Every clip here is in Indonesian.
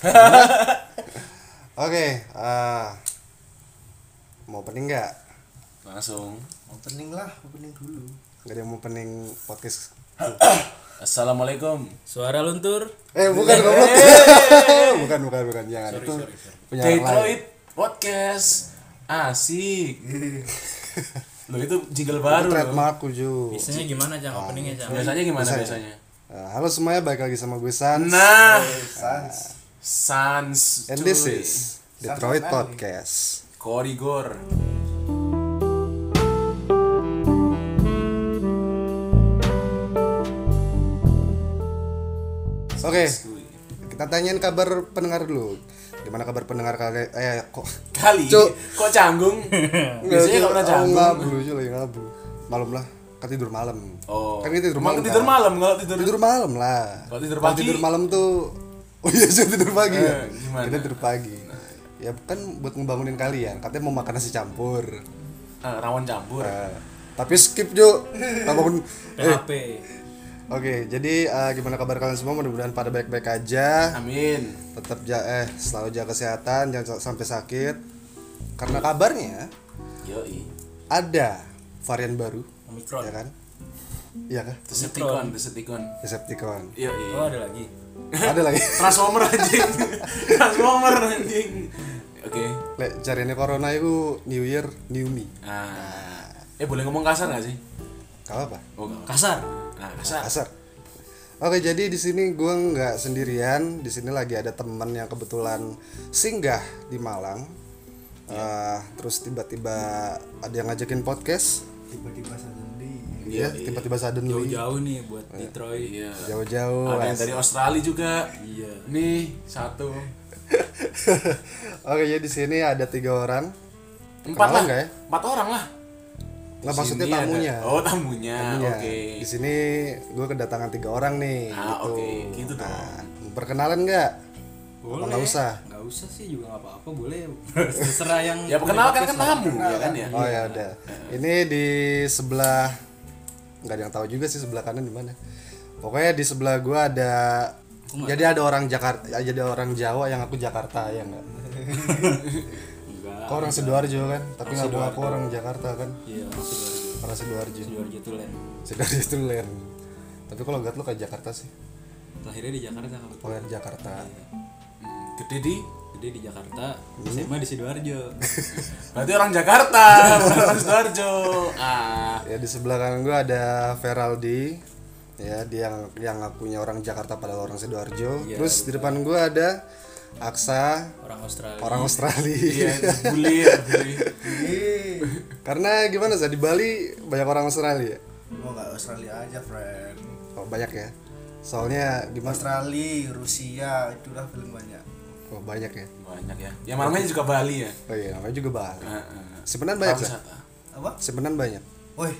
Oke, eh, mau opening nggak? Langsung. Opening lah, opening dulu. Gak ada yang mau opening podcast. Assalamualaikum. Suara luntur. Eh, bukan goblok. bukan, bukan, bukan. Jangan itu punya orang lain. Detroit Podcast. Asik. Lo itu jingle baru. Trademarkku Ju. Biasanya gimana Cang openingnya Cang? Biasanya gimana Biasanya. biasanya? Eh, halo semuanya, balik lagi sama gue Sans. Nah, Sans. Sans. And this is Detroit Podcast. Korigor. Oke, kita tanyain kabar pendengar dulu. Gimana kabar pendengar kalian? Eh, kok Kali. Cuk. Kok canggung? Biasanya nggak pernah canggung. Ngabu, Ju, lagi ngabu. Malam lah, kan tidur malam. Oh. Kan kita tidur malam. tidur kan? malam kalau tidur. Tidur malam lah. Kalau tidur pagi? tidur malam tuh Oh iya, Ju, tidur pagi ya. Eh, gimana? Kita tidur pagi. Ya kan buat ngebangunin kalian. Katanya mau makan nasi campur. Ah, rawan campur. Eh, tapi skip Jo. Tak bangun. Eh, PHP. Oke, jadi eh, gimana kabar kalian semua? Mudah-mudahan pada baik-baik aja. Amin. Tetap ja eh selalu jaga kesehatan, jangan sa- sampai sakit. Karena kabarnya Yoi. ada varian baru, Omikron. ya kan? Iya kan? Decepticon, Decepticon. Decepticon. Yoi. Oh ada lagi. Ada lagi. Transformer anjing. Transformer anjing. Oke. Lek cariannya corona itu New Year, New Me. Ah. Eh boleh ngomong kasar gak sih? Gak apa? Oh. Kasar. Nah, kasar. Kasar. Oke, jadi di sini gua nggak sendirian. Di sini lagi ada teman yang kebetulan singgah di Malang. Eh, terus tiba-tiba ada yang ngajakin podcast. Tiba-tiba suddenly. Iya, tiba-tiba suddenly Jauh-jauh nih buat Detroit. Iya. jauh-jauh. Ada yang dari Australia juga. Iya. Nih, satu. Oke, jadi di sini ada tiga orang. Empat Kenalan lah. ya? Empat orang lah. Nggak maksudnya ada- tamunya. Oh, tamunya. Tamunya. Oke. Di sini gue kedatangan tiga orang nih. Ah, oke. Gitu dong. Nah, perkenalan nggak? Boleh. nggak usah? Nggak usah sih juga nggak apa-apa boleh. Terserah yang. Ya perkenalkan kan tamu, ya kan ya? Oh ya udah. Ini di sebelah nggak ada yang tahu juga sih sebelah kanan di mana. Pokoknya di sebelah gua ada jadi ada orang Jakarta, jadi orang Jawa yang aku Jakarta ya enggak. Kau orang sidoarjo kan, tapi nggak aku orang Jakarta kan. Iya masih Sidoarjo. Orang sidoarjo. Sidoarjo land. Sidoarjo itu. Tapi kalau lihat lu kayak Jakarta sih. Lahirnya di Jakarta kalau. Oh yang Jakarta. Hmm, Gede di. Gede di Jakarta. SMA di Sidoarjo. Berarti orang Jakarta, orang Sidoarjo. Ah. Ya di sebelah kanan gua ada Feraldi. Ya, dia yang yang ngakunya orang Jakarta padahal orang sidoarjo. Terus di depan gua ada Aksa, Orang Australia. orang Australia. Iya, bully, bully. Karena gimana sih di Bali banyak orang Australia. Mau nggak Australia aja, friend. Oh, banyak ya. Soalnya gimana? Australia, Rusia, itulah paling banyak. Oh, banyak ya. Banyak ya. Yang namanya juga Bali ya. Oh iya, namanya juga Bali. Ah, ah. Simpenan banyak sih. Apa? Simpenan banyak. Woi,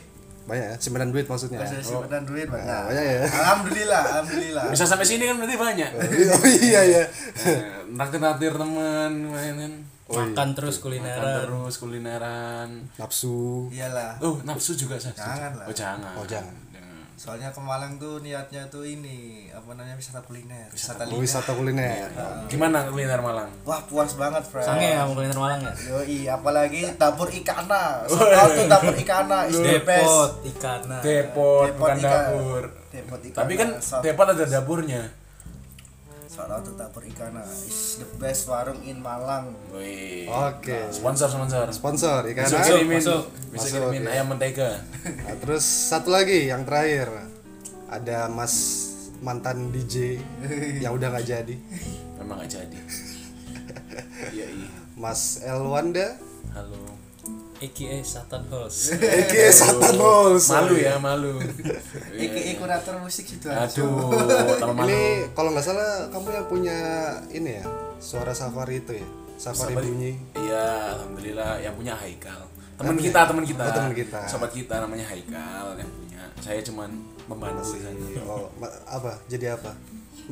Banyak ya. Simpenan duit maksudnya. kasih simpenan duit banyak. Nah, banyak ya. Alhamdulillah, alhamdulillah. Bisa sampai sini kan berarti banyak. oh iya ya. Eh, Naktir-naktir teman, main kan. Makan terus Makan kulineran. terus kulineran. Nafsu. Iyalah. Oh, nafsu juga saya. Jangan lah. Oh, jangan. Oh, jangan. Soalnya ke Malang tuh niatnya tuh ini apa namanya wisata kuliner, wisata Oh, lidah. wisata kuliner. Gimana kuliner Malang? Wah puas banget, friend. Sange ya mau kuliner Malang ya? Yoi, apalagi dapur ikana. So tau tuh dapur ikana is. Depot ikan. Depot, Depot bukan ikan. dapur. Depot ikana. Tapi kan depot ada dapurnya. Tau tuh dapur ikana is the best warung in Malang. Wih. Oke. Sponsor, sponsor. Sponsor ikan. Bisa Masuk, kirimin, masuk. bisa Masuk, kirimin ya. ayam mentega. Nah, terus satu lagi yang terakhir ada Mas mantan DJ yang udah nggak jadi, Memang gak jadi. Iya, iya. Mas Elwanda, Halo. AKA Satan Host. Eke Satan House. Malu ya, malu. Iki kurator musik gitu Aduh, malu. Ini kalau nggak salah kamu yang punya ini ya suara safari itu ya, safari Safari. bunyi. Iya, alhamdulillah yang punya Haikal. Teman kita, teman kita. Oh, teman kita. Sobat kita namanya Haikal yang punya. Saya cuman membantu. Oh, apa? Jadi apa?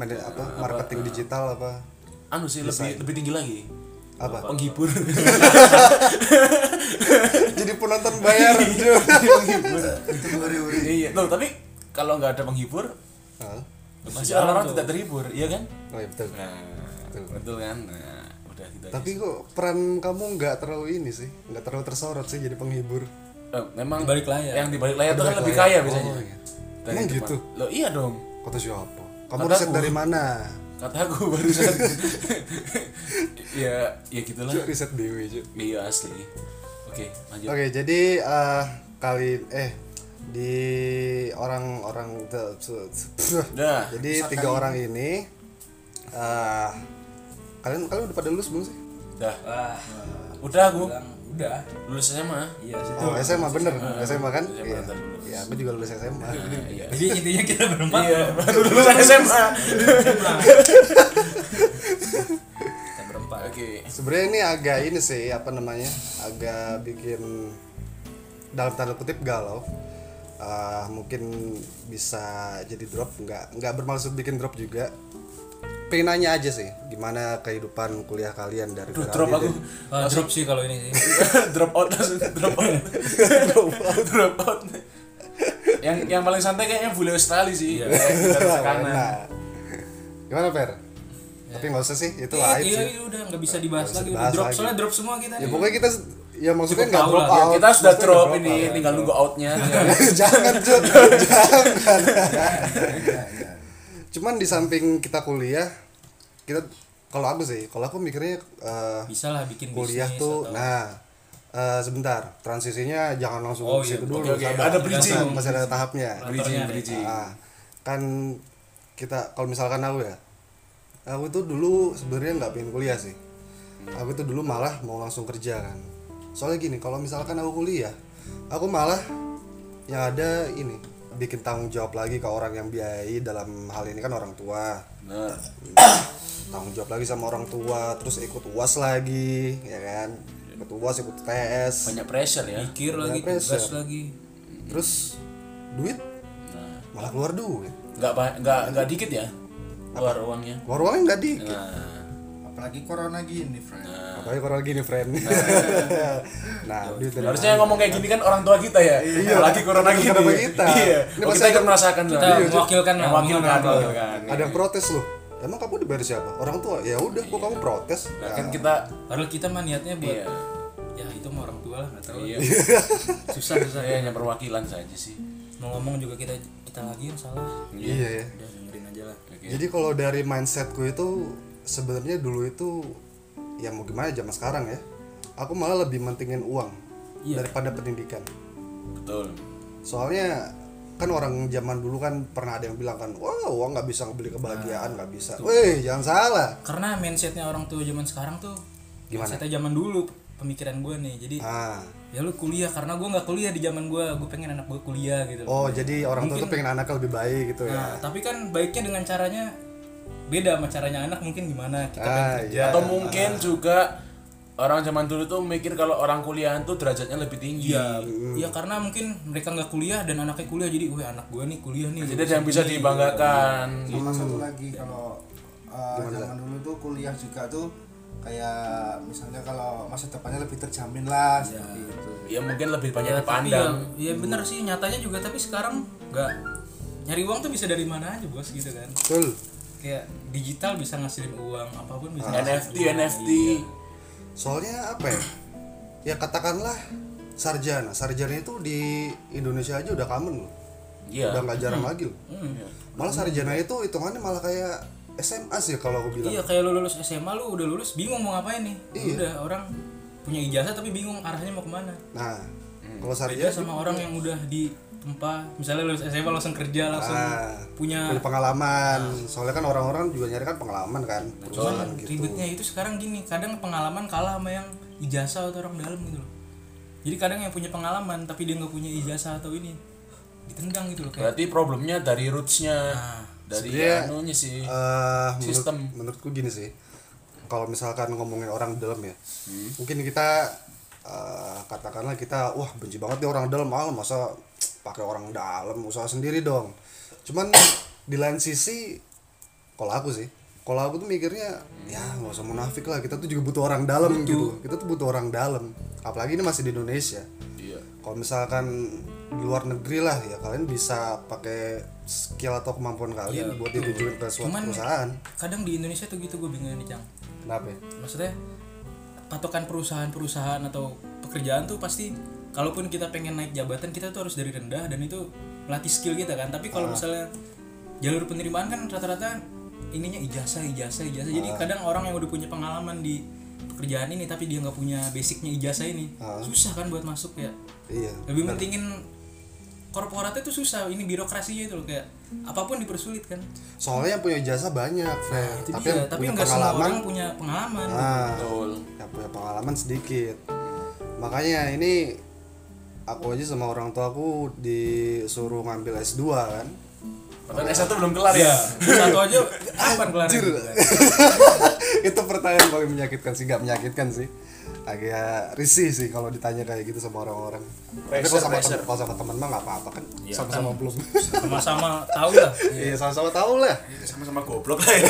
Apa? Marketing digital apa? Anu sih lebih lebih tinggi lagi. Apa? Penghibur. Jadi penonton bayar. Penghibur. Itu uri-uri. Iya, loh, tapi kalau nggak ada penghibur, Hah? pasti orang-orang tidak terhibur, iya kan? Oh iya betul. Nah, betul kan nah udah gitu aja. Tapi kok peran kamu nggak terlalu ini sih, nggak terlalu tersorot sih jadi penghibur. Eh, memang Di balik layar. yang di balik layar itu kan lebih kaya biasanya Oh, iya. Emang gitu? lo iya dong Kata siapa? Kamu Kata riset aku. dari mana? Kata aku barusan. Ya ya gitulah. Cuk, riset dewe, Cuk. iya asli. Oke lanjut. Oke, jadi eh, kali eh di orang-orang Dah, jadi tiga orang ini eh kalian kalian udah pada lulus belum sih? dah. Wah, udah aku bilang udah. lulus SMA Iya sih. Oh, SMA bener, SMA kan? SMA Iya. Iya, aku juga lulus SMA. iya Jadi intinya kita berempat iya baru lulus SMA kita berempat. oke Sebenarnya ini agak ini sih apa namanya? Agak bikin dalam tanda kutip galau. Eh, mungkin bisa jadi drop nggak nggak bermaksud bikin drop juga pengen nanya aja sih gimana kehidupan kuliah kalian dari Duh, drop aku dan- Ah, drop sih kalau ini sih. drop out langsung drop out drop out yang yang paling santai kayaknya bule Australia sih Iya. Tekanan Nah, gimana Per? Tapi nggak usah sih, itu aib iya, sih. iya, udah nggak bisa dibahas bisa lagi. Udah dibahas drop lagi. soalnya drop semua kita. Ya nih. pokoknya kita ya maksudnya Cukup nggak drop lah. out. ya kita sudah maksudnya drop nggak ini out. tinggal nunggu outnya jangan jangan. Cuman di samping kita kuliah, kita kalau aku sih, kalau aku mikirnya eh, bisa lah bikin kuliah tuh, atau- nah eh, sebentar transisinya jangan langsung Oh, situ iya, dulu, oke. sabar. Ada bridging. Masih- masih ada tahapnya. bridging bridging Ah, kan kita kalau misalkan aku ya aku tuh dulu sebenarnya nggak pengen kuliah sih aku tuh dulu malah mau langsung kerja kan soalnya gini kalau misalkan aku kuliah aku malah yang ada ini bikin tanggung jawab lagi ke orang yang biayai dalam hal ini kan orang tua. Nah tanggung jawab lagi sama orang tua terus ikut uas lagi ya kan? Ikut uas ikut tes banyak pressure ya. Mikir lagi, pressure. tugas lagi. terus duit? Nah. Malah keluar duit. Nggak nggak nggak dikit ya? Keluar uangnya? Keluar uangnya nggak dikit. Nah apalagi corona gini friend Apalagi kalau gini friend. nah, duit dari harusnya yang ngomong kayak gini kan orang tua kita ya apalagi corona gini Kenapa kita? iya Ini Oh, kita ikut ada- merasakan Kita lah. mewakilkan lah, mewakilkan mewakilkan. mewakilkan. ada yang protes loh. Emang kamu dibayar siapa? Orang tua. Ya udah, kok kamu protes? Nah, kan kita Padahal kita mah niatnya buat iya ya itu mah orang tua lah nggak tahu. iya Susah susah. saya hanya perwakilan saja sih Mau ngomong juga kita kita lagi yang salah. Iya ya. Udah dengerin aja lah. Jadi kalau dari mindsetku itu sebenarnya dulu itu ya mau gimana zaman sekarang ya. Aku malah lebih mentingin uang Iya. daripada pendidikan. betul Soalnya kan orang zaman dulu kan pernah ada yang bilang kan, wah uang nggak bisa ngebeli kebahagiaan nggak bisa. Weh jangan salah. Karena mindsetnya orang tua zaman sekarang tuh Gimana? mindsetnya zaman dulu pemikiran gue nih. Jadi Ah, ya lu kuliah karena gue nggak kuliah di zaman gue. Gue pengen anak gue kuliah gitu. oh jadi orang tua tuh pengen anaknya lebih baik gitu ya. Nah, tapi kan baiknya dengan caranya beda sama caranya anak mungkin gimana kita Ah, iya. atau mungkin juga orang zaman dulu tuh mikir kalau orang kuliahan tuh derajatnya lebih tinggi. Iya, iya karena mungkin mereka nggak kuliah dan anaknya kuliah jadi, wah anak gue nih kuliah nih. jadi ada yang bisa dibanggakan sama satu lagi kalau uh, zaman dulu tuh kuliah juga tuh kayak misalnya kalau masa depannya lebih terjamin lah seperti itu. Ya mungkin lebih banyak Ya, tapi ya, ya bener sih nyatanya juga tapi sekarang nggak. Nyari uang tuh bisa dari mana aja bos gitu kan. Betul. Kayak digital bisa ngasilin uang apa pun bisa. NFT ngasilin uang. NFT Iya. Soalnya apa ya? Ya katakanlah sarjana. Sarjana itu di Indonesia aja udah common loh. iya Udah nggak jarang lagi loh. Hmm. Malah sarjana itu hitungannya malah kayak SMA sih kalau aku bilang. Iya kayak lu lulus SMA lu udah lulus bingung mau ngapain nih. Iya. Udah orang punya ijazah tapi bingung arahnya mau ke mana. Nah, kalau Beda sarjana sama orang yang udah di tempat misalnya lulus SMA langsung kerja langsung Ah, punya punya pengalaman. Soalnya kan orang-orang juga nyari kan pengalaman kan, perusahaan Cuman gitu. ribetnya itu sekarang gini, kadang pengalaman kalah sama yang ijazah atau orang dalam gitu loh. Jadi kadang yang punya pengalaman tapi dia nggak punya ijazah atau ini ditendang gitu loh kayak. berarti problemnya dari rootsnya Nah, dari anunya sih Eh, menurut, Sistem. menurutku gini sih. Kalau misalkan ngomongin orang dalam ya, Hmm. mungkin kita eh, katakanlah kita wah benci banget nih orang dalam ah masa pakai orang dalam usaha sendiri dong. Cuman di lain sisi kalau aku sih, kalau aku tuh mikirnya ya nggak usah munafik lah kita tuh juga butuh orang dalam gitu. Kita tuh butuh orang dalam. Apalagi ini masih di Indonesia. iya Kalau misalkan di luar negeri lah ya kalian bisa pakai skill atau kemampuan kalian buat ditujuin ke suatu Cuman- perusahaan kadang di Indonesia tuh gitu gue bingung nih cang kenapa ya? maksudnya patokan perusahaan-perusahaan atau pekerjaan tuh pasti kalaupun kita pengen naik jabatan kita tuh harus dari rendah dan itu melatih skill kita kan. Tapi kalau misalnya jalur penerimaan kan rata-rata ininya ijazah ijazah ijazah. Jadi kadang orang yang udah punya pengalaman di pekerjaan ini tapi dia nggak punya basicnya ijazah ini susah kan buat masuk ya iya lebih mentingin korporatnya tuh susah ini birokrasinya itu loh kayak apa pun dipersulit kan. Soalnya yang punya jasa banyak itu tapi dia. yang tapi punya nggak semua orang punya pengalaman. Nah betul. yang punya pengalaman sedikit. Makanya ini aku aja sama orang tua aku disuruh ngambil S2 kan. Padahal S1 belum kelar ya? Satu aja kapan kelar Anjir. itu pertanyaan paling menyakitkan sih nggak menyakitkan sih. Agak risih sih kalau ditanya kayak gitu sama orang-orang. Tapi kalau sama kalau sama teman mah nggak apa-apa kan? Iya, sama-sama kan. belum. Sama-sama tahu lah. Iya sama-sama tahu lah. Sama-sama goblok lah ya.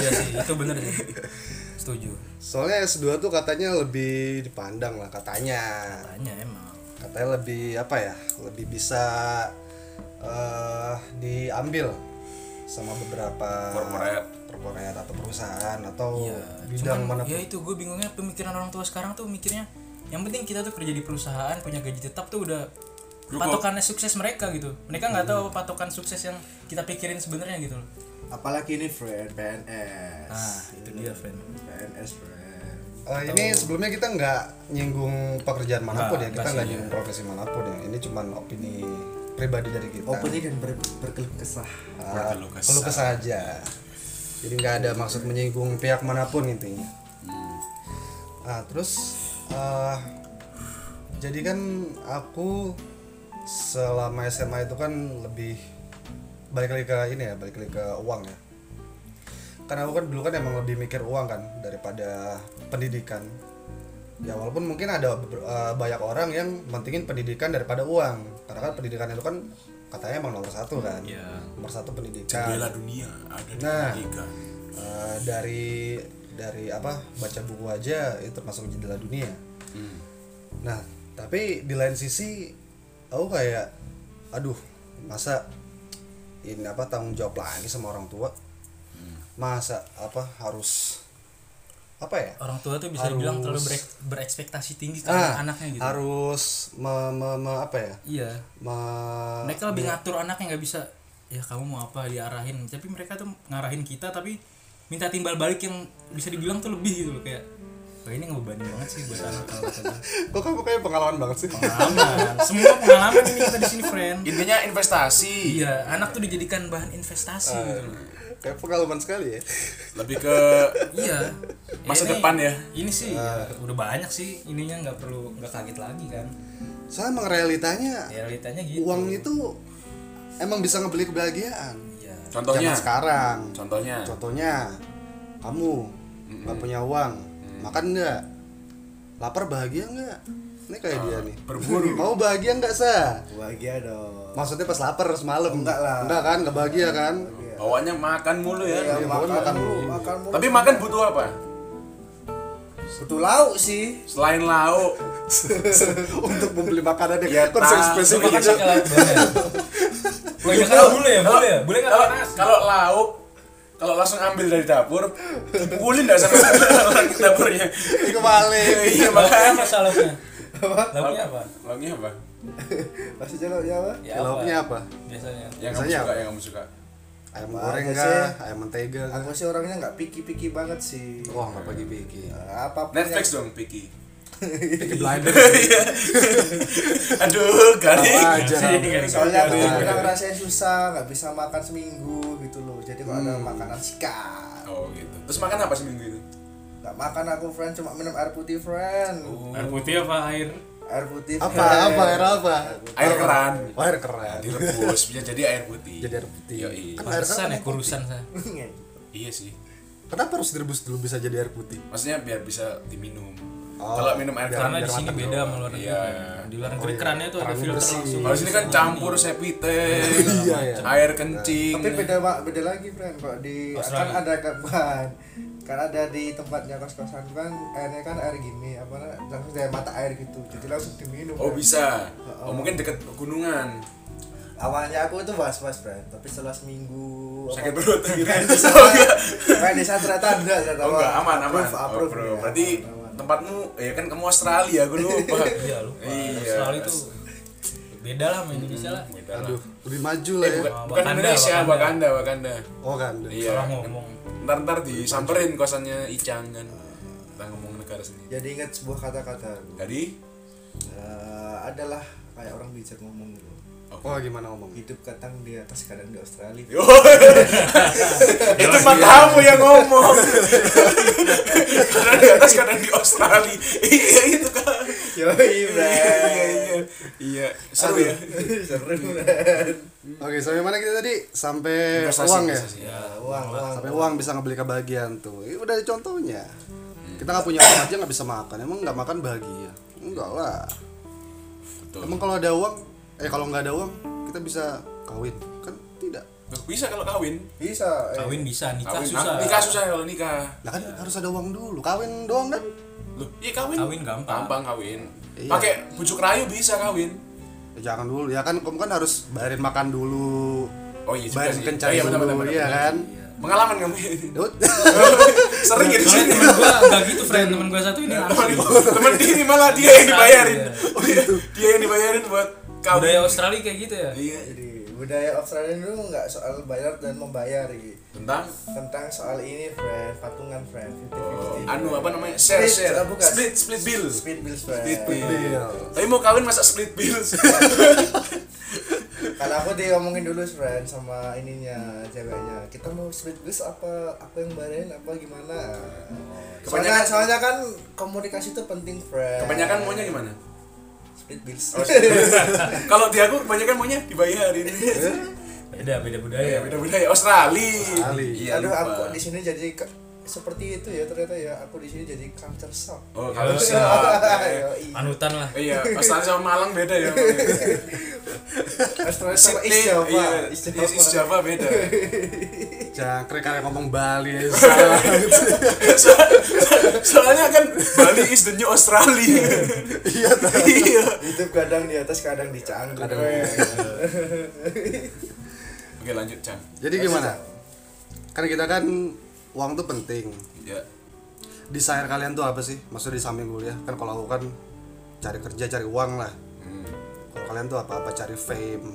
Iya sih itu bener sih. Setuju. Soalnya S2 tuh katanya lebih dipandang lah katanya. Tanya emang katanya lebih apa ya lebih bisa eh diambil sama beberapa Corporate. corporate atau perusahaan atau Iya, bidang cuman mana ya itu gue bingungnya pemikiran orang tua sekarang tuh mikirnya yang penting kita tuh kerja di perusahaan punya gaji tetap tuh udah Cukup. patokannya sukses mereka gitu. Mereka nggak tahu patokan sukses yang kita pikirin sebenarnya gitu loh. Apalagi ini friend PNS nah itu dia friend PNS friend Eh, ini sebelumnya kita nggak nyinggung pekerjaan mana pun ya Nggak, kita nggak nyinggung profesi mana pun ya. Ini cuman opini pribadi dari kita. Opini dan ber berkeluh kesah. Ah, Berkeluh kesah. keluh kesah aja. Jadi nggak ada maksud menyinggung pihak mana pun intinya. Nah terus eh, jadi kan aku selama SMA itu kan lebih balik lagi ke ini ya balik lagi ke uang ya karena aku kan dulu kan emang lebih mikir uang kan daripada pendidikan ya walaupun mungkin ada eh, banyak orang yang mentingin pendidikan daripada uang karena kan pendidikan itu kan katanya emang nomor satu kan Iya. nomor satu pendidikan jendela dunia ada di Nah. pendidikan Eh, dari dari apa baca buku aja itu termasuk jendela dunia Hmm. nah tapi di lain sisi aku kayak aduh masa ini apa tanggung jawab lagi sama orang tua masa apa harus apa ya? Orang tua tuh bisa Harus- dibilang terlalu berek- berekspektasi tinggi ke Ah, anaknya gitu. harus me, me- me- apa ya? Iya. Me- mereka lebih ngatur anaknya nggak bisa ya kamu mau apa? diarahin. Tapi mereka tuh ngarahin kita tapi minta timbal balik yang bisa dibilang tuh lebih gitu loh kayak Wah ini ngebebanin banget sih buat anak kalau kata kok kamu kayak pengalaman banget sih? Pengalaman, semua pengalaman ini kita di sini friend. intinya investasi. Iya, anak tuh dijadikan bahan investasi gitu loh. Kayak pengalaman sekali ya. Lebih ke Iya. Masa Ini- depan ya? Ini sih ya, udah banyak sih ininya nggak perlu nggak kaget lagi kan. soalnya emang realitanya Realitanya gitu. uang itu emang bisa ngebeli kebahagiaan. Iya. contohnya? Zaman sekarang. Contohnya? Contohnya kamu nggak punya uang makan nggak? Lapar bahagia nggak? Ini kayak dia nih. berburu. mau bahagia nggak sah bahagia dong. Maksudnya pas lapar semalam. Enggak lah. enggak kan nggak bahagia kan bawaannya makan mulu ya. Iya, makan makan mulu. mulu. makan mulu. Tapi makan butuh apa? Butuh lauk sih. Selain lauk. Untuk membeli makanan Ya, yang konsep spesifik. Oh iya. ya, boleh ya. Boleh nggak kalau panas? kalau lauk kalau langsung ambil dari dapur dipukulin nggak sama orang dapurnya? Itu balik iya makanya apa lauknya? Apa? lauknya apa? Pasti apa? Ya lauknya apa? Biasanya. yang kamu Biasanya suka apa? yang kamu suka ayam Apa goreng sih? ayam mentega aku sih orangnya nggak piki-piki banget sih. Wah nggak pagi pagi apa pun Netflix dong Piki. Peaky Blinders. Iya. aduh garing. Apa aja? Soalnya aku bilang rasanya susah nggak bisa makan seminggu gitu loh. Jadi kalau ada makanan sikat. Oh gitu. Terus makan apa seminggu itu? Nggak makan aku friend. Cuma minum air putih friend. Air putih apa air? Air putih. Apa? Friend. apa? Air apa? Air keran. Oh, air keran. Direbus bisa jadi air putih. Jadi air putih. Yoi. kan air ya keran kurusan saya. iya sih. Kenapa harus direbus dulu bisa jadi air putih? Maksudnya biar bisa diminum. Oh, kalau minum air keran di sini beda sama luar negeri. Iya. Di luar negeri Oh, iya. kerannya tuh ada filter bersih. langsung. kalau sini kan campur sepiteng Iya, iya. air kencing. Tapi beda Pak, beda lagi friend kalau di kan ada kapan karena ada di tempatnya kos kosan kan airnya kan air gini apa namanya, langsung dari mata air gitu jadi langsung diminum Oh kan. bisa. Oh mungkin deket gunungan. awalnya aku itu was was friend tapi setelah seminggu Sakit perut gitu. Oh main di sana ternyata enggak ternyata Oh enggak aman aman. approve, Oh, approve, bro. ya. Berarti Aman, aman. tempatmu ya kan kamu Australia aku lupa. iya lupa Iya. Australia itu beda lah sama Indonesia lah Beda lah. aduh lebih maju lah Eh, ya bukan, Wakanda, bukan Indonesia, Wakanda. Wakanda, Wakanda. oh kan Iya. salah ngomong Ntar ntar disamperin kosannya Icang kan. Kita ngomong negara sendiri. jadi ingat sebuah kata-kata Tadi Eh, adalah kayak orang bijak ngomong gitu oh gimana ngomong? Hidup kadang di atas kadang di Australia. Itu mah kamu yang ngomong. kadang di atas kadang di Australia. iya itu kan. yoi Iya friend iya iya. Seru ya. seru friend oke sampai mana kita tadi? Sampai Investasi, uang ya? investasi. ya uang uang. sampai uang bisa ngebeli kebahagiaan tuh. Ini udah ada contohnya kita nggak punya uang aja nggak bisa makan. Emang nggak makan bahagia? Enggak lah. Betul. emang kalau ada uang eh kalau nggak ada uang kita bisa kawin kan tidak bisa kalau kawin. bisa eh. kawin bisa nikah Kawin susah Nikah susah kalau nikah. nah kan harus ada uang dulu kawin doang kan Loh, iya kawin. Kawin gampang. Gampang kawin. Iya. Pakai bujuk rayu bisa kawin. ya, jangan dulu ya kan kamu kan harus bayarin makan dulu Oh iya bayarin kencan Oh, iya, dulu benar, benar, iya kan Pengalaman kamu sering ya di sini. temen gua enggak gitu friend temen gua satu ini Teman teman ini malah dia yang dibayarin. Iya. Dia, dia yang dibayarin buat kawin. budaya Australia kayak gitu ya Iya. jadi budaya Australia itu nggak soal bayar dan membayar gitu Tentang tentang soal ini friend patungan friend 50 oh, anu apa namanya? Share Split, share. ah, bukan. Split split bill. split bills friend Split bill. Bill. Tapi mau kawin masa split bill? kalau aku diomongin dulu friend sama ininya ceweknya kita mau split bills apa apa yang bayarin apa gimana soalnya Kebanyakan- soalnya kan komunikasi itu penting friend Kebanyakan maunya gimana? Split bills Oh, Kalau di aku kebanyakan maunya dibayarin. beda beda budaya Ya, beda-beda ya Australia. Australia. Iya, aduh aku di sini jadi seperti itu ya ternyata ya aku di sini jadi culture shock Oh, kalau bisa. Yoi. panutan lah Iya, Australia sama Malang beda ya. Australia sama East Java iya, East Java. East Java beda. jangkrik kayak ngomong Bali ya Soalnya kan Bali is the new Australia. iya. Iya. hidup kadang di atas kadang di canggung Kadang. Oke, lanjut, Cang. jadi gimana kan kita kan uang tuh penting. Ya. desire kalian tuh apa sih? Maksudnya di samping kuliah. Kan kalau aku kan cari kerja cari uang lah. Hmm. kalau kalian tuh apa apa cari fame.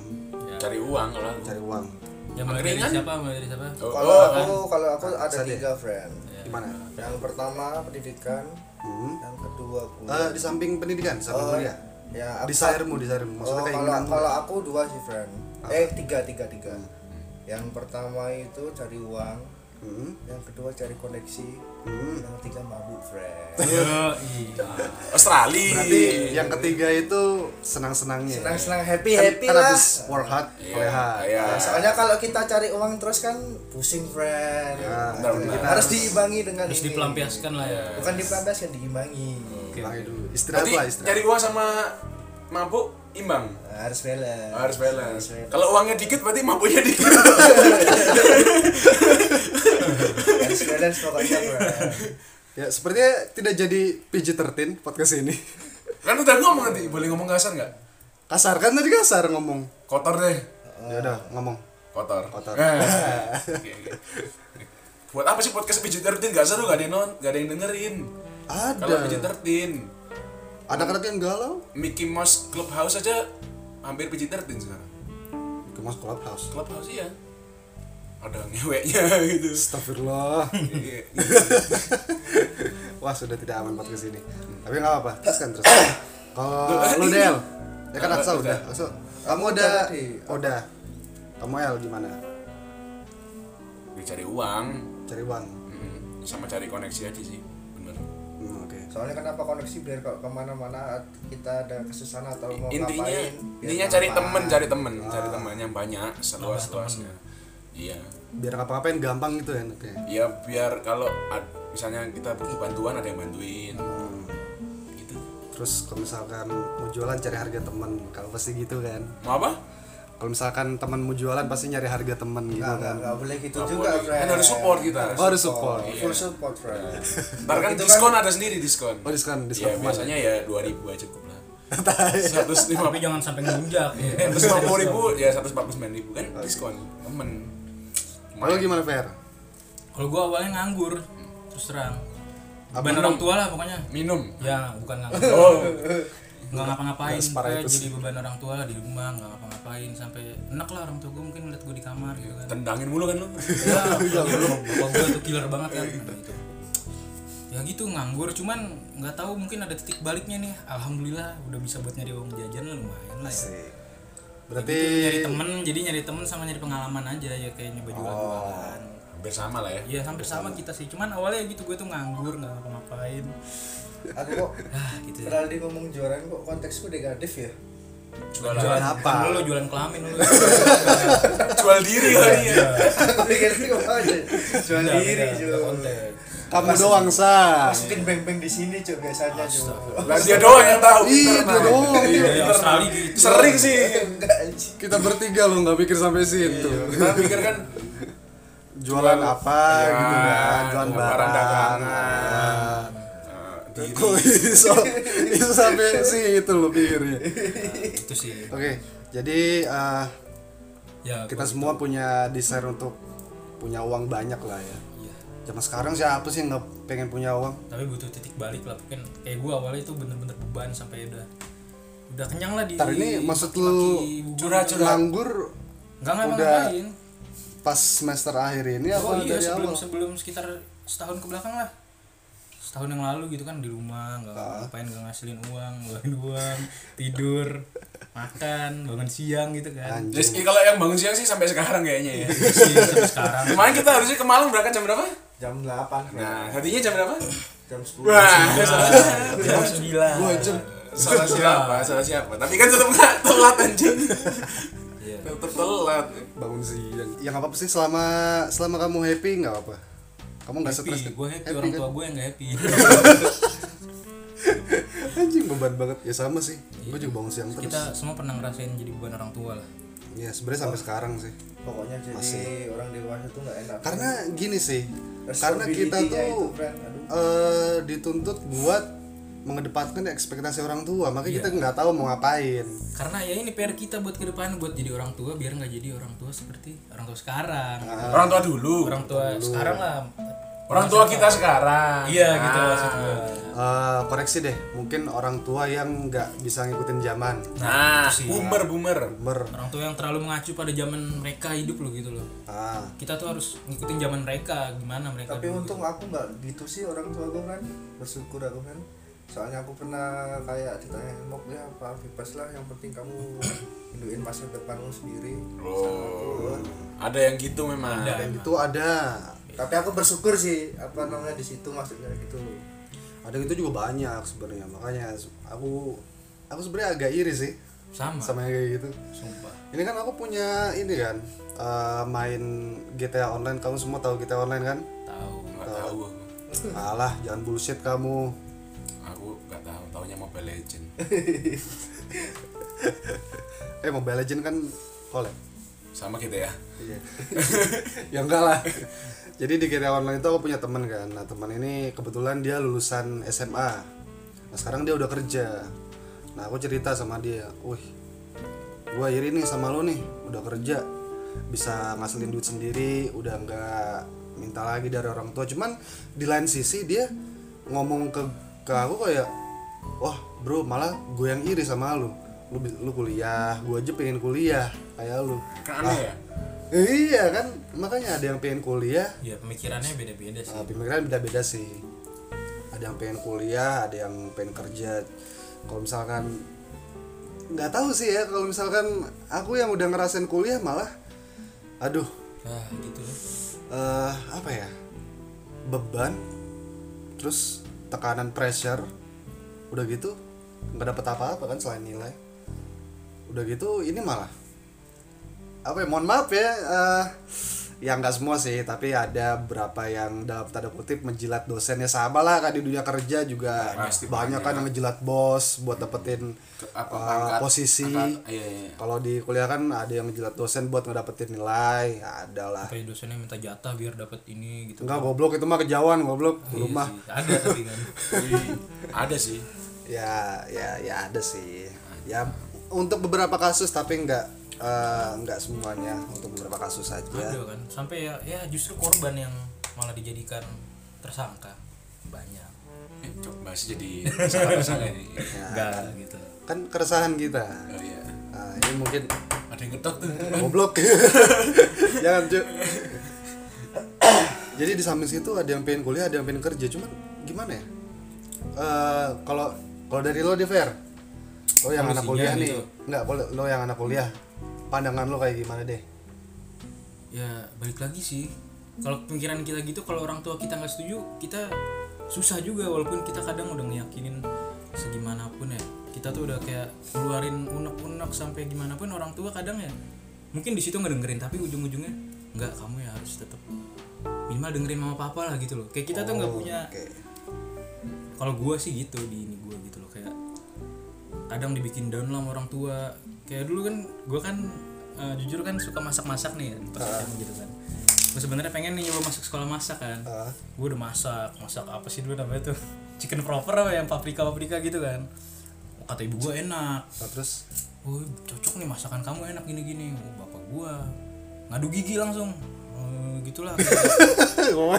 Cari uang kalau aku. cari uang. Yang mulai dari Angkringan? siapa? Mulai dari siapa? Oh, kalau oh, aku kalau aku ada Sadie. tiga friend. Gimana? Yang pertama pendidikan. Hmm. yang kedua Eh, kuliah di samping pendidikan? Di samping Oh, kuliah? ya aku- desiremu desiremu. Maksudnya oh, kalau keinginan kalau aku dua sih friend. Eh tiga tiga tiga. Yang pertama itu cari uang hmm. yang kedua cari koneksi Hmm. yang ketiga mabuk friend Yo, iya. Australia. berarti yang ketiga itu senang senangnya senang senang happy kan, happy kan lah habis work hard play hard iya. Nah, soalnya kalau kita cari uang terus kan pusing friend Ya, benar, benar. harus diimbangi dengan harus ini. dipelampiaskan lah ya bukan dipelampiaskan diimbangi Bilangnya dulu istirahat Berarti lah istirahat cari uang sama mabuk imbang. Harus balance Harus balance. Kalau uangnya dikit berarti mabuknya dikit. harus balance pokoknya ya sepertinya tidak jadi PG-13 podcast ini kan udah ngomong nanti, boleh ngomong kasar nggak? kasar kan tadi kasar ngomong Kotor deh. ya udah ngomong Kotor. Kotor. Eh. Oke, oke. Buat apa sih podcast PG-13 gak seru gak ada yang non, gak ada yang dengerin. Kalau ada PG-13 anak-anak yang galau. Mickey Mouse Clubhouse aja hampir PG-13 sekarang. ke mas clubhouse. Clubhouse iya. Ada ngeweknya gitu. Astagfirullah. Iya. Wah sudah tidak aman podcast ini Tapi nggak apa-apa Teruskan terus Kalau lu Del. Ya kan Aksa udah. Aksa Kamu udah udah Kamu El gimana? Cari uang. Cari uang. Sama cari koneksi aja sih. hmm, soalnya kenapa koneksi biar kalau ke mana-mana kita ada kesusahan atau mau intinya ngapain intinya cari temen cari temen cari temen yang banyak seluas luasnya iya. Biar ngapa-ngapain gampang gitu ya enaknya iya biar kalau misalnya kita butuh bantuan ada yang bantuin. Hmm. gitu. Terus kalau misalkan mau jualan cari harga temen. Kalau pasti gitu kan. Mau apa kalau misalkan temanmu jualan pasti nyari harga temen gitu nggak kan nggak boleh gitu Nggak juga boleh. friend Kan harus support kita. Oh, harus support. full support friend Ntar kan Itu diskon ada sendiri diskon. oh diskon Ya diskon biasanya ya 2000 aja cukup lah. 150 tapi jangan sampai ngelunjak ya. 150 ribu ya 149 ribu kan diskon temen. Lo gimana Fer? kalau gua awalnya nganggur terus terang beban orang tua lah pokoknya Minum. ya bukan nganggur Oh, nggak ngapa-ngapain sih. jadi beban orang tua lah di rumah nggak ngapa-ngapain. Sampai enak lah orang tua gue mungkin ngeliat gue di kamar gitu kan. Tendangin mulu kan lu. ya bapak gue tuh killer banget kan. Gitu. Ya gitu nganggur. Cuman nggak tahu mungkin ada titik baliknya nih. Alhamdulillah udah bisa buat nyari uang jajan lumayan lah ya. Asik. Berarti Gitu, nyari temen jadi nyari temen sama nyari pengalaman aja ya kayak nyoba jualan jualan Hampir sama lah ya. ya hampir sama kita sih cuman awalnya gitu gue tuh nganggur nggak ngapa-ngapain aku kok ah gitu ya Terlalu ngomong jualan kok konteksku negatif ya Jualan jualan apa? kan lu jualan kelamin lu jual diri kali ya. aku pikir jual diri beda konteks. kamu doang sa. masukin beng-beng di sini cuy biasanya cuy Lah dia doang yang tahu. Iya dia doang. Iya, di Australia gitu Sering sih. Kita bertiga lo nggak pikir sampai situ. Kita pikir kan Jualan apa Iya, gitu kan? Jualan barang dagangan. Ah. eh. Kok bisa bisa sampai situ lo pikirnya. itu sih Oke, jadi eh, ya kita semua punya desire untuk punya uang banyak lah ya. iya. Zaman sekarang siapa sih yang nggak pengen punya uang? tapi butuh titik balik lah mungkin kayak gue awalnya itu bener-bener beban sampai udah udah kenyang lah di Ntar ini maksud lu beban. curhat-curhat. Nganggur nggak udah ngapain pas semester akhir ini apa oh iya dari sebelum awal? sebelum sekitar setahun ke belakang lah setahun yang lalu gitu kan di rumah nggak Ah. ngapain nggak ngasilin uang ngeluarin uang tidur makan bangun siang gitu kan Anjing. Jadi kalau yang bangun siang sih sampai sekarang kayaknya ya. Sih, sampai sekarang Kemarin kita harusnya ke Malang berangkat jam berapa? jam 8 Nah, tadinya jam berapa? jam 10 Wah, salah, jam sembilan Dua jam. salah siapa? Salah siapa? Tapi kan tetap nggak telat anjing. Iya. Telat. bangun siang. Yang apa sih selama selama kamu happy nggak apa? Kamu nggak stres kan? gue happy orang kan? tua gue yang gak happy Anjing beban banget. Ya sama sih. Gue juga bangun siang terus. kita semua pernah ngerasain jadi beban orang tua lah Ya sebenarnya sampai sekarang sih. pokoknya jadi Masih. orang dewasa tuh nggak enak Karena gini sih. Karena kita tuh eh dituntut buat mengedepankan ekspektasi orang tua makanya Iya. kita nggak tahu mau ngapain karena ya ini PR kita buat ke depan buat jadi orang tua biar nggak jadi orang tua seperti orang tua sekarang Orang tua dulu. orang tua sekarang lah Orang tua kita sekarang. iya gitu Nah. maksud gue Eh, koreksi deh mungkin orang tua yang nggak bisa ngikutin zaman Nah, sih. boomer boomer. orang tua yang terlalu mengacu pada zaman mereka hidup loh gitu loh ah kita tuh harus ngikutin zaman mereka gimana mereka tapi dulu. untung aku nggak gitu sih orang tua aku kan bersyukur aku kan soalnya aku pernah kayak ditanya mau ya apa? Bebas lah yang penting kamu nentuin masa depanmu sendiri. Aku, Oh. Ada yang gitu memang. Ada. dan itu ada. Tapi aku bersyukur sih apa namanya di situ maksudnya gitu. Ada itu juga banyak sebenarnya makanya aku aku sebenarnya agak iri sih. Sama. Sama yang kayak gitu. Sumpah. Ini kan aku punya ini kan eh, main GTA online. Kamu semua tahu GTA online kan? Tahu. Tahu. alah jangan bullshit kamu Mobile Legend. eh Mobile Legend kan collab Sama kita ya. Iya. ya enggak lah. Jadi di GTA Online itu aku punya teman kan. Nah, teman ini kebetulan dia lulusan SMA. Nah, sekarang dia udah kerja. Nah, aku cerita sama dia, "Wih, gua iri nih sama lu nih, udah kerja. Bisa ngasilin duit sendiri, udah enggak minta lagi dari orang tua." Cuman di lain sisi dia ngomong ke ke aku kayak, "Wah, bro, malah gue yang iri sama lu. Lu lu kuliah, gua aja pengen kuliah kayak lu." Kan aneh ya? Iya kan, makanya ada yang pengen kuliah, ya pemikirannya beda-beda sih uh, pemikiran beda-beda sih. Ada yang pengen kuliah, ada yang pengen kerja. Kalau misalkan nggak tahu sih ya, kalau misalkan aku yang udah ngerasain kuliah malah, aduh, nah gitu eh apa ya, beban, terus tekanan pressure, udah gitu nggak dapet apa-apa kan selain nilai. Udah gitu ini malah apa ya mohon maaf ya eh, ya nggak semua sih tapi ada beberapa yang dalam tanda kutip menjilat dosennya sama lah kan di dunia kerja juga Pasti banyak kan yang ngejilat bos buat dapetin Ke- apa, uh, angkat- posisi angkat- iya, iya. kalau di kuliah kan ada yang ngejilat dosen buat ngedapetin nilai ya ada lah Sampai dosennya minta jatah biar dapat ini gitu. enggak goblok itu mah kejauhan goblok Iya rumah sih, Ada tapi kan. Ih, ada sih ya ya ya ada sih. Ya untuk beberapa kasus tapi enggak eh, enggak semuanya. Untuk beberapa kasus saja. Ada kan. Sampai ya ya justru korban yang malah dijadikan tersangka. Banyak. eh, coba sih jadi salah-salah ini Enggak gitu. kan keresahan kita. Oh iya. Nah, ini mungkin ada yang ngetok tuh. Goblok. Jangan cuy jadi di samping situ ada yang pengen kuliah ada yang pengen kerja. Cuman gimana ya? Eh, kalau kalau dari lo di fair lo yang anak Solusinya kuliah nih. gitu. nggak lo lo yang anak kuliah. Pandangan lo kayak gimana deh? Ya balik lagi sih. Kalau pemikiran kita gitu kalau orang tua kita nggak setuju, kita susah juga. Walaupun kita kadang udah ngeyakinin segimanapun ya. Kita tuh udah kayak ngeluarin unek-unek sampai gimana pun orang tua kadang ya mungkin di situ ngedengerin tapi ujung-ujungnya nggak kamu ya harus tetap minimal dengerin mama papa lah gitu loh. Kayak kita tuh nggak punya oke. Kalau gua sih gitu di ini gua gitu kadang dibikin down lah sama orang tua. Kayak dulu kan gua kan eh, jujur kan suka masak-masak nih ya pas SMA gitu kan. Gua sebenarnya pengen nih nyoba masuk sekolah masak kan. Ah. gua udah masak masak apa sih dulu namanya tuh? Chicken proper apa yang paprika paprika gitu kan. Kata ibu gua enak. Nah, terus? Oh cocok nih masakan kamu enak gini gini oh, bapak gua ngadu gigi langsung oh, gitulah.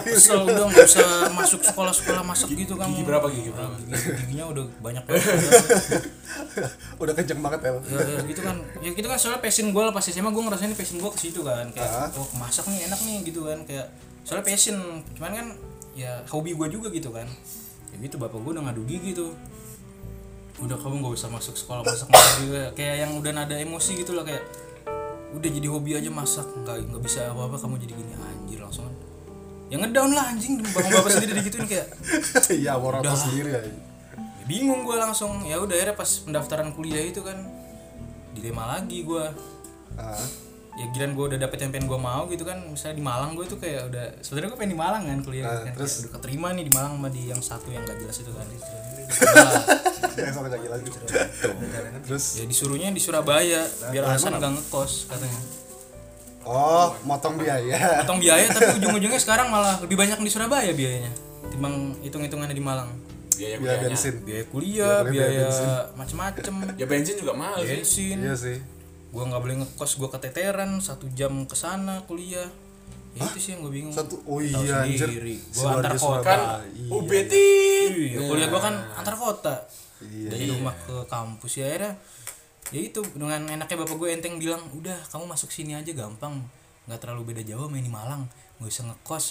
Kesel udah nggak usah masuk sekolah-sekolah masak gitu kamu gigi berapa, gigi berapa? gigi, giginya udah banyak banget. Udah kenceng banget ya ya, ya gitu kan. Ya gitu kan soalnya passion gue pas SMA gue ngerasain passion gue ke situ kan. Kayak oh masak nih enak nih gitu kan. Kayak soalnya passion. Cuman kan ya hobi gue juga gitu kan. Ya gitu bapak gue udah ngadu gigi tuh. Udah kamu nggak usah masuk sekolah masak masak juga kayak yang udah nada emosi gitu loh kayak udah jadi hobi aja masak nggak nggak bisa apa apa kamu jadi gini. Anjir langsung. Yang ngedown lah anjing bapak bapak sendiri digituin kayak. Iya mau orang sendiri ya Ya, bingung gue langsung. Ya udah akhirnya pas pendaftaran kuliah itu kan dilema lagi gue Ah, ya giran gue udah dapet yang pengen gue mau gitu kan. Misalnya di Malang gue tuh kayak udah sebenarnya gue pengen di Malang kan kuliah. Ah, kan terus? Kayak udah keterima nih di Malang sama di yang satu yang gak jelas itu kan. Yang sama lagi lagi terus? Ya disuruhnya di Surabaya biar alasan gak ngekos katanya. Oh motong biaya. Potong biaya tapi ujung-ujungnya sekarang malah lebih banyak di Surabaya biayanya timbang hitung-hitungannya di Malang. Biaya biaya bensin. Biaya kuliah Iya, biaya biaya macem-macem. Ya bensin juga mahal sih. Bensin. Iya sih gua nggak boleh ngekos gua keteteran satu jam ke sana kuliah. Ya itu sih yang gue bingung. Satu? Oh iya anjir. Sendiri. Gua antar kota. Kan Surabaya. UBT iya, kuliah gua kan antar kota. Iya. dari rumah ke kampus ya akhirnya ya itu dengan enaknya bapak gue enteng bilang udah kamu masuk sini aja gampang. Nggak terlalu beda jauh main di Malang. Nggak usah ngekos.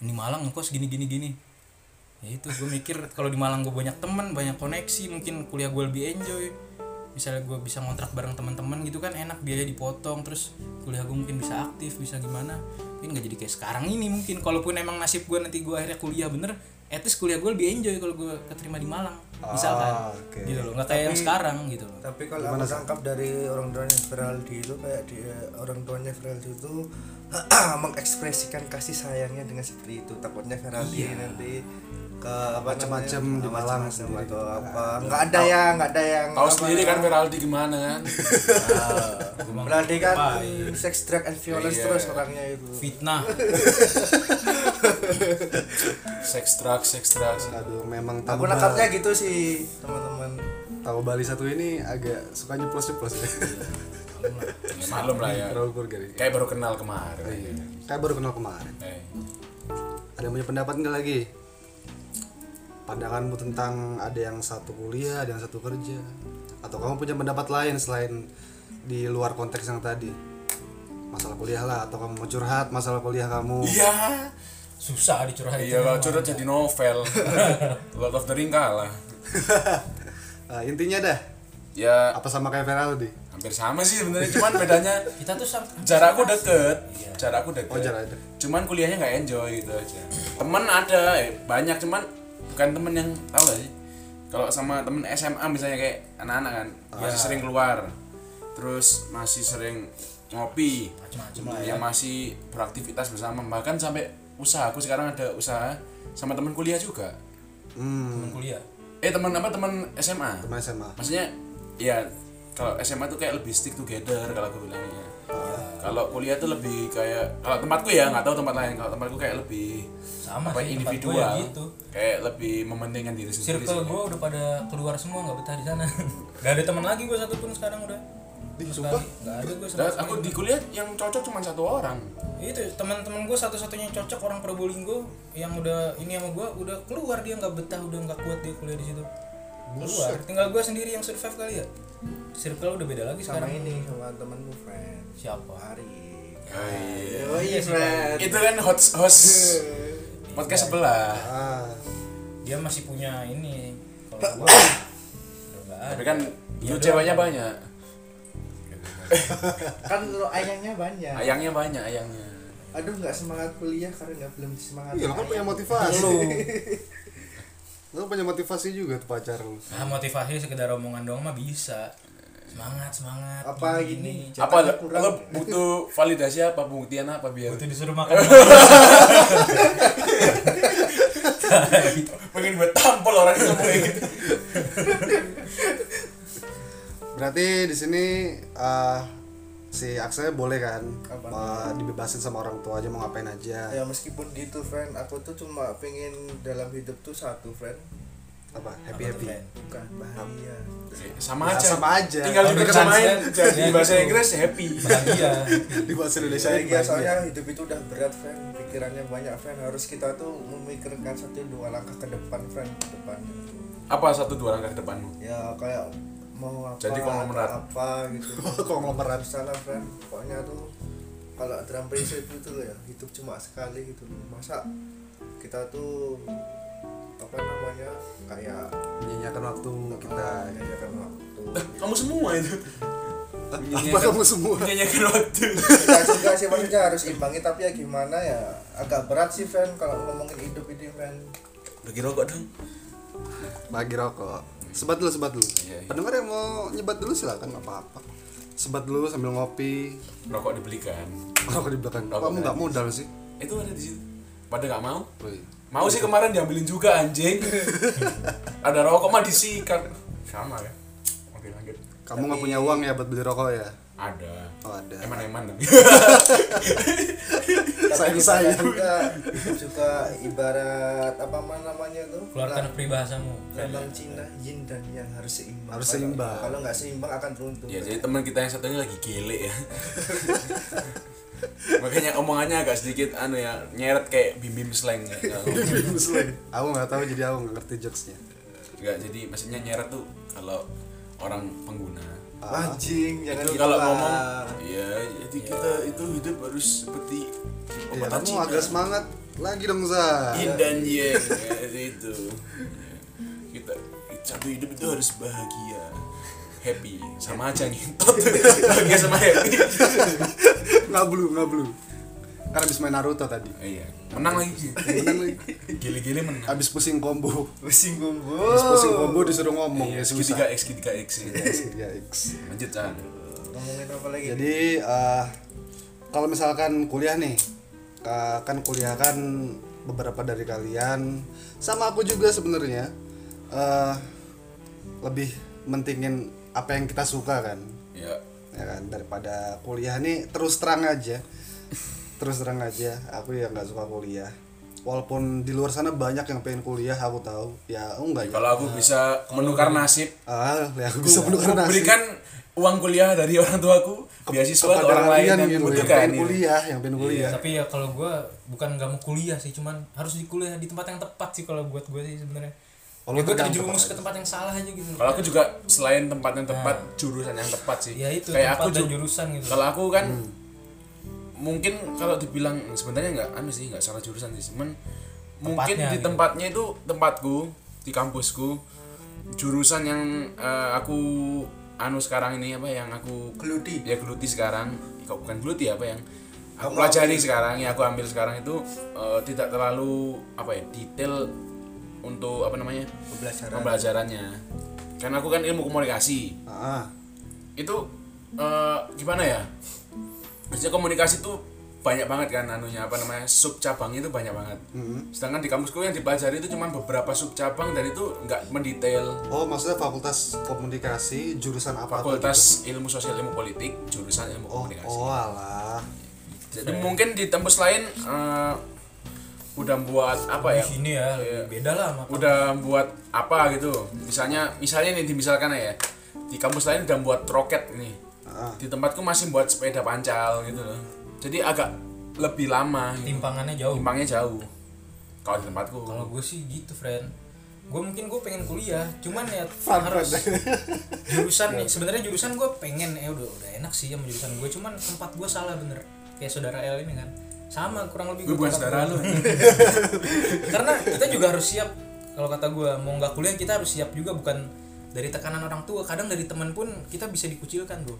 Di Malang ngekos gini gini gini. Ya itu gue mikir kalau di Malang gue banyak teman banyak koneksi mungkin kuliah gue lebih enjoy misalnya gue bisa ngontrak bareng teman-teman gitu kan enak biaya dipotong terus kuliah gue mungkin bisa aktif bisa gimana. Mungkin nggak jadi kayak sekarang ini mungkin kalaupun emang nasib gue nanti gue akhirnya kuliah bener at least kuliah gue lebih enjoy kalau gue keterima di Malang misalkan. Ah, oke. gitu loh nggak kayak yang sekarang gitu loh. tapi kalau aku tangkap dari orang tuanya Feraldi itu kayak dia orang tuanya Feraldi itu mengekspresikan kasih sayangnya dengan seperti itu. Takutnya Feraldi nanti ke namanya, di Malang sendiri. atau gitu apa? Nggak ada yang nggak ada yang tahu sendiri kan Feraldi gimana kan? Feraldi kan Apa, iya. sex drug and violence Iya. terus orangnya itu. Fitnah. Sex drugs sex drugs aduh memang aku tahu nangkapnya gitu sih teman-teman. Tahu Bali satu ini agak suka nyeplos nyeplos ya, maklum lah ya. Ya. kayak baru kenal kemarin. Kayak baru kenal kemarin. Eh, ada yang punya pendapat nggak lagi pandanganmu tentang ada yang satu kuliah ada yang satu kerja? Atau kamu punya pendapat lain selain di luar konteks yang tadi? Masalah kuliah lah atau kamu mau curhat masalah kuliah kamu? Iya. Susah dicurhatin. Iya kalau curhat jadi novel. Lord of the Ring kalah. Nah, intinya dah. Ya. Apa sama kayak Feraldi hampir sama sih sebenarnya cuman bedanya kita tuh sam- jarakku deket. Jarakku deket. Oh jarak cuman kuliahnya nggak enjoy gitu aja. Temen ada eh, banyak cuman bukan temen yang tahu gak sih? Kalau sama temen SMA misalnya kayak anak-anak kan masih sering keluar. Terus masih sering ngopi. Macam-macam lah ya. Yang masih beraktivitas bersama. Bahkan sampai usaha. Aku sekarang ada usaha sama teman kuliah juga. Hmm. Temen kuliah? Eh teman apa? Teman SMA teman SMA maksudnya ya kalau SMA tuh kayak lebih stick together kalau aku bilangnya kalau kuliah tuh lebih kayak kalau tempatku ya nggak tahu tempat lain. Kalau tempatku kayak lebih sama apa sih individual. ya gitu. Kayak lebih mementingkan diri sendiri circle gue udah pada keluar semua nggak betah di sana. Nggak ada teman lagi gue satu pun sekarang udah. Di, Sama sumpah? nggak ada gue Dan aku di kuliah yang cocok cuma satu orang. Itu teman-teman gue satu-satunya yang cocok orang Probolinggo yang udah ini sama gue udah keluar dia nggak betah udah nggak kuat dia kuliah di situ. Keluar. Tinggal gue sendiri yang survive kali ya. Circle udah beda lagi sama sekarang. ini sama temenmu friend siapa Ari Oh, iya. oh iya itu kan host host podcast sebelah. Ah. Dia masih punya ini kalau ada. Tapi kan lu ceweknya banyak. Kan lo ayangnya banyak. Ayangnya banyak ayangnya. Aduh nggak semangat kuliah karena nggak belum semangat iya lo kan punya motivasi. Lo punya motivasi juga tuh pacar lu nah motivasi sekedar omongan doang mah bisa semangat semangat. Apa gini apa jatahnya lo, lo butuh validasi apa pembuktian apa biar? Butuh disuruh makan pengen buat tampol orang itu. Ngomong gitu berarti di sini eh, si Aksel boleh kan? Apa? eh, dibebasin sama orang tua aja mau ngapain aja? Ya meskipun gitu friend. Aku tuh cuma pengen dalam hidup tuh satu friend apa? Happy happy? bukan bahagia. Sama Ya, aja. sama aja. tinggal Oh, diterjemahin jadi Ya, bahasa gitu. Inggris happy. bahagia. Di bahasa Indonesia bahagia. soalnya hidup itu udah berat friend pikirannya banyak friend harus kita tuh memikirkan satu dua langkah ke depan friend ke depan apa satu dua langkah ke depanmu? Ya kayak mau apa Jadi konglomerat. apa gitu. Konglomerat. Salah friend pokoknya tuh kalau dalam prinsip itu loh ya hidup cuma sekali gitu. Masa kita tuh apa namanya kayak menyanyikan waktu kita. menyanyikan waktu. Kamu semua itu? Apa kamu semua? menyanyikan waktu. Juga sih maksudnya harus imbangi tapi ya gimana ya agak berat sih friend kalau ngomongin hidup ini friend bagi rokok dong. Bagi rokok. Sebat dulu sebat dulu. Iya, iya. pendengar yang mau nyebat dulu silakan nggak apa-apa. Sebat dulu sambil ngopi. Rokok dibelikan. Rokok di belakang Rokok kamu nggak modal sih. Itu ada di situ pada nggak mau? Mau sih kemarin diambilin juga anjing. Ada rokok mah disikat. Sama ya. Oke lanjut. Kamu nggak punya uang ya buat beli rokok ya? Ada. Oh ada. Eman eman tapi Sayang, juga hidup juga. Ibarat apa ma- namanya tuh keluarkan peribahasamu Lambang Cina yin dan yang harus seimbang. Harus seimbang. Kalau nggak seimbang akan runtuh. ya jadi teman kita yang satunya lagi gele ya makanya omongannya agak sedikit anu ya nyeret kayak bim bim slang. ya. aku nggak tahu jadi aku nggak ngerti jokesnya. Enggak, jadi maksudnya nyeret tuh kalau orang pengguna. Anjing, jangan itu kalau ngomong ya jadi kita itu hidup harus seperti ya pepatah kamu Cina. agak semangat lagi dong za yin dan yang itu kita satu hidup itu harus bahagia happy. Sama aja ngintot. Bahagia sama happy. Nggak blue nggak blue. Kan habis main Naruto tadi. Iya. Menang lagi menang lagi. Gile-gile menang. Habis pusing combo. Pusing gumbu. habis pusing combo disuruh ngomong iya, ya susah. Segitiga x segitiga x. Ya X. Lanjut kan Ngomongin apa lagi? jadi eh, kalau misalkan kuliah nih eh, kan kuliah kan beberapa dari kalian sama aku juga sebenarnya eh, lebih mentingin apa yang kita suka kan? Ya. Ya kan? Daripada kuliah nih terus terang aja. Terus terang aja aku ya nggak suka kuliah. Walaupun di luar sana banyak yang pengen kuliah aku tahu. Ya aku enggak ya kalau aku bisa menukar nasib. Ah ya aku bisa menukar nasib. berikan uang kuliah dari orang tuaku beasiswa ke orang lain yang gitu, yang membutuhkan gitu. kuliah yang pengen kuliah. Tapi ya kalau gue bukan nggak mau kuliah sih cuman harus di kuliah di tempat yang tepat sih kalau buat gue sih sebenarnya Kalau ya gue terjerumus ke tempat yang salah aja gitu Kalau aku juga selain tempat yang tepat, jurusan yang tepat sih. ya itu Kayak aku dan juga. jurusan gitu Kalau aku kan mungkin kalau dibilang sebenarnya nggak anu sih nggak salah jurusan sih, cuman mungkin Tempatnya di gitu. tempatnya itu tempatku di kampusku jurusan yang eh, aku anu sekarang ini apa yang aku Geludi. ya geluti sekarang kok bukan geluti apa yang aku pelajari sekarang ya aku ambil sekarang itu eh, tidak terlalu apa ya detail untuk apa namanya Pembelajaran. pembelajarannya. Karena aku kan ilmu komunikasi. Ah itu eh, gimana ya? Maksudnya komunikasi tuh banyak banget kan anunya apa namanya sub cabangnya itu banyak banget. Sedangkan di kampusku yang dipelajari itu cuma beberapa sub cabang dan itu nggak mendetail. Oh, maksudnya fakultas komunikasi jurusan apa? fakultas ilmu sosial ilmu politik jurusan ilmu Oh, komunikasi. oh alah. jadi mungkin di tempus lain eh, udah buat apa ya? Di sini ya lebih beda lah sama udah buat apa gitu? Misalnya misalnya nih misalkan ya di kampus lain udah buat roket nih. Ah. di tempatku masih buat sepeda pancal gitu loh. Jadi agak lebih lama gitu. timpangannya jauh. Timpangnya jauh. Kalau di tempatku. Kalau gue sih gitu friend. Gue mungkin gue pengen kuliah cuman ya Fun, harus friend. jurusan nih. Sebenarnya jurusan gue pengen ya udah udah enak sih sama jurusan gue cuman tempat gue salah bener. Kayak saudara El ini kan sama kurang lebih gue bukan saudara lu. karena kita juga harus siap kalau kata gue mau nggak kuliah kita harus siap juga bukan dari tekanan orang tua. Kadang dari teman pun kita bisa dikucilkan bro.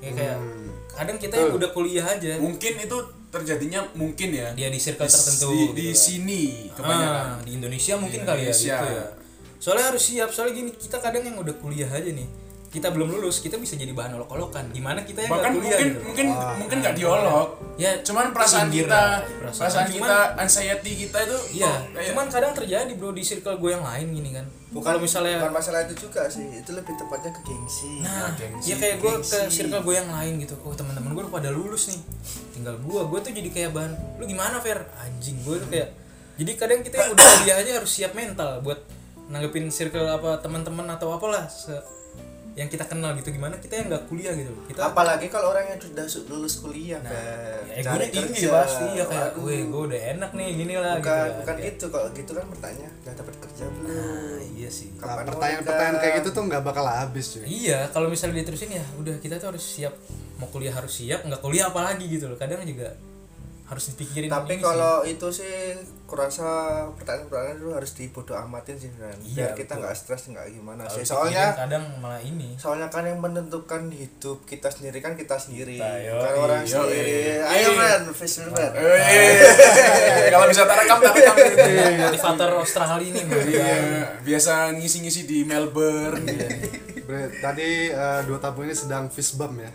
Ya kayak Hmm. kadang kita yang udah kuliah aja. Mungkin itu terjadinya mungkin ya. Dia di circle di, tertentu di, gitu di kan. sini kebanyakan. Ah, di Indonesia mungkin Di kali ya Indonesia. gitu ya. Soalnya harus siap soalnya gini kita kadang yang udah kuliah aja nih kita belum lulus kita bisa jadi bahan olok-olokan gimana kita yang bahkan kuliah mungkin gitu mungkin mungkin nggak diolok ya cuman perasaan kita lah, perasaan, Cuman- kita anxiety kita itu iya kok kayak- cuman kadang terjadi bro di circle gue yang lain gini kan bukan kalau misalnya bukan masalah itu juga sih itu lebih tepatnya ke gengsi Nah, gengsi, ya kayak gue ke circle gue yang lain gitu. Oh teman-teman gue udah pada lulus nih, tinggal gue. Gue tuh jadi kayak bahan. Lu gimana Fer? Anjing gue tuh kayak. Jadi kadang kita yang udah kuliah aja harus siap mental buat nanggepin circle apa teman-teman atau apalah se- yang kita kenal gitu gimana kita yang nggak kuliah gitu. Kita apalagi kalau orang yang sudah su- lulus kuliah nah, Fer. ya, Cari tinggi kerja. pasti ya kayak gue gue udah enak nih gini lah bukan gitu. kan. bukan Kayak, gitu kalau gitu kan bertanya udah dapat kerja belum Nah, iya sih. Nah, pertanyaan-pertanyaan nikah? kayak gitu tuh nggak bakal habis cuy. Iya, kalau misalnya diterusin ya udah kita tuh harus siap mau kuliah harus siap, nggak kuliah apalagi gitu loh. Kadang juga harus dipikirin tapi sih. kalau itu sih kurasa pertanyaan-pertanyaan itu harus dibodoh amatin sih kan biar Iya, kita nggak stres nggak gimana sih soalnya kadang malah ini soalnya kan yang menentukan hidup kita sendiri kan kita sendiri Nah, bukan orang yoi. sendiri ayo fish friend Eh, kalau bisa rekam gitu. motivator Australia ini. Iya, biasa ngisi-ngisi di Melbourne. Bre, tadi eh, dua tamu ini sedang fist bump ya.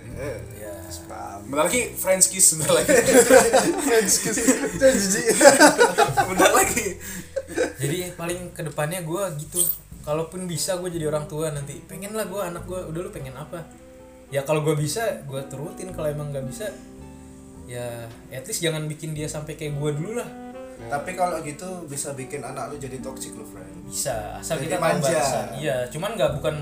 ya. Bam. Bentar lagi French kiss bentar lagi. Friends kiss. bentar lagi. jadi paling ke depannya gue gitu. Kalaupun bisa gue jadi orang tua nanti. Pengen lah gue anak gue udah lu pengen apa? Ya kalau gue bisa gue turutin. Kalau emang nggak bisa ya at least jangan bikin dia sampai kayak gue dulu lah. Tapi kalau gitu bisa bikin anak lu jadi toxic lo friend. Bisa. Asal Jadi kita manja. iya cuman nggak bukan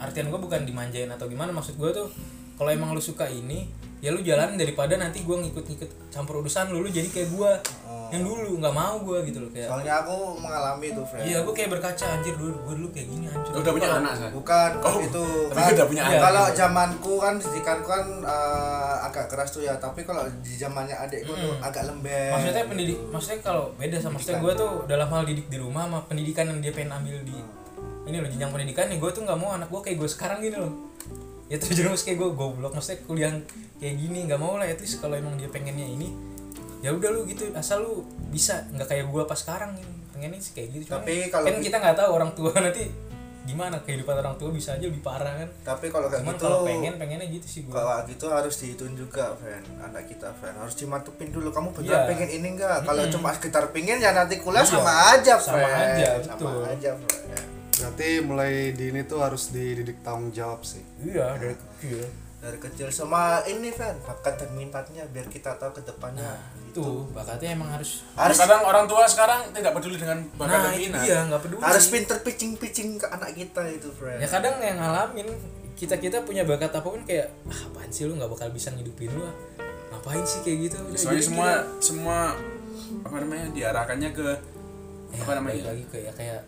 artian gue bukan dimanjain atau gimana. Maksud gue tuh kalau emang lu suka ini ya lu jalan daripada nanti gue ngikut-ngikut campur urusan lu lu jadi kayak gue yang dulu nggak mau gue gitu loh kayak soalnya aku mengalami itu friend iya gue kayak berkaca anjir dulu gue dulu kayak gini anjir. Udah punya anak saya. bukan Oh, itu tapi kan udah punya anak. kalau zamanku kan didikanku kan eh, agak keras tuh ya tapi kalau di zamannya adekku tuh agak lembek. Maksudnya pendidik maksudnya kalau beda sama maksudnya gue tuh dalam hal didik di rumah sama pendidikan yang dia pengen ambil di ini loh jenjang pendidikan nih gue tuh nggak mau anak gue kayak gue sekarang gini loh ya terjerumus kayak gue goblok maksudnya kuliah kayak gini nggak mau lah at least kalau emang dia pengennya ini ya udah lu gitu asal lu bisa nggak kayak gue pas sekarang pengennya sih kayak gitu Cuman Tapi kalau kan kita nggak tahu orang tua nanti gimana kehidupan orang tua bisa aja lebih parah kan. Tapi kalau kayak cuman gitu kalau pengen pengennya gitu sih gue kalau gitu harus dihitun juga friend anak kita friend harus dimantepin dulu kamu beneran Iya. pengen ini enggak kalau cuma sekitar pengen ya nanti kuliah sama aja Sama friend aja, sama aja friend Berarti mulai di ini tuh harus dididik tanggung jawab sih. iya dari kecil. Dari kecil sama ini friend bakat dan minatnya biar kita tahu ke depannya. Itu. Bakatnya emang harus harus Kadang orang tua sekarang tidak peduli dengan bakat nah dan minat. dia nggak peduli harus pinter pitching pitching ke anak kita itu friend ya kadang yang ngalamin kita kita punya bakat apa pun kayak ah apaan sih lu nggak bakal bisa ngidupin lu ah. ngapain sih kayak gitu? Udah, Soalnya jadi semua kita- semua apa namanya diarahkannya ke ya, apa namanya? lagi ke ya kayak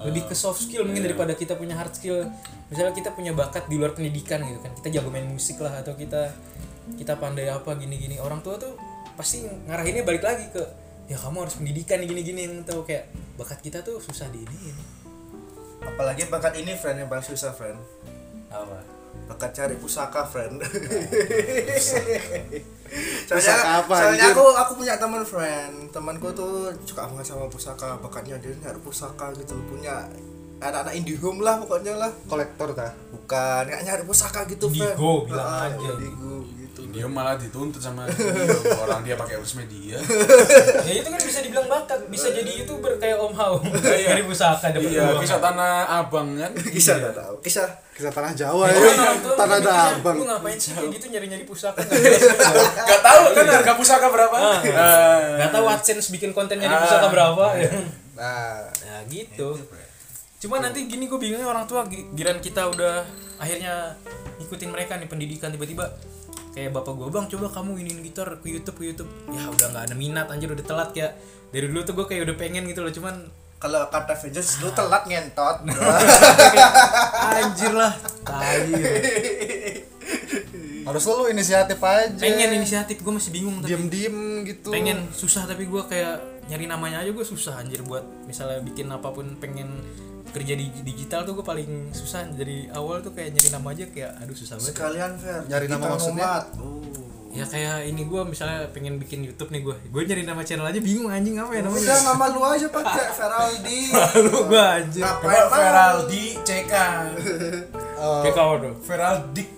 lebih ke soft skill mungkin daripada kita punya hard skill. Misalnya kita punya bakat di luar pendidikan gitu kan. Kita jago main musik lah atau kita kita pandai apa gini-gini. Orang tua tuh pasti ngarahinnya balik lagi ke ya kamu harus pendidikan gini-gini. Tahu kayak bakat kita tuh susah di ini apalagi bakat ini friend yang paling susah friend. Apa? Bakat cari pusaka friend. Pusaka apa, soalnya aku aku punya teman friend. Temanku tuh suka banget sama pusaka. Bakatnya dia nyari pusaka gitu. Punya anak-anak IndiHome lah pokoknya lah. Kolektor tah. bukan nggak nyari pusaka gitu friend. Indigo, bilang Ah, aja. indigo gitu dia malah dituntut sama orang dia pakai urus media ya itu kan bisa dibilang bakat bisa jadi youtuber kayak Om Hao dari pusaka dapat iya uang. kisah tanah abang kan kisah nggak tahu kisah Kisah tanah Jawa Ya, ya. tua Tanah Abang. Lu ngapain sih kayak gitu nyari-nyari pusaka nggak tahu kan harga pusaka berapa Ah. Ah. Nggak tahu AdSense bikin kontennya di Ah. pusaka berapa ya. Nah, Nah gitu. Cuma nanti gini gue bingungnya orang tua gi- giran kita udah akhirnya ikutin mereka nih pendidikan tiba-tiba kayak bapak gue bang coba kamu iniin gitar ke YouTube ke YouTube. Ya udah nggak ada minat anjir udah telat ya dari dulu tuh gue kayak udah pengen gitu loh cuman kalau kata Avengers lu telat ngentot. Anjir lah tai. Harus lu inisiatif aja. pengen inisiatif gue masih bingung tapi diem-diem gitu. pengen susah tapi gue kayak nyari namanya aja gue susah anjir buat misalnya bikin apa pun pengen kerja di digital tuh gue paling susah. Dari awal tuh kayak nyari nama aja kayak aduh susah banget. Sekalian Fer. Nyari nama maksudnya? Uh. ya kayak ini gue misalnya pengen bikin YouTube nih gue gue nyari nama channel aja bingung anjing apa ya udah namanya nama lu aja pakai Feraldi. Lu gue anjir ngapain? Feraldi CK kayak kau tuh? Feraldik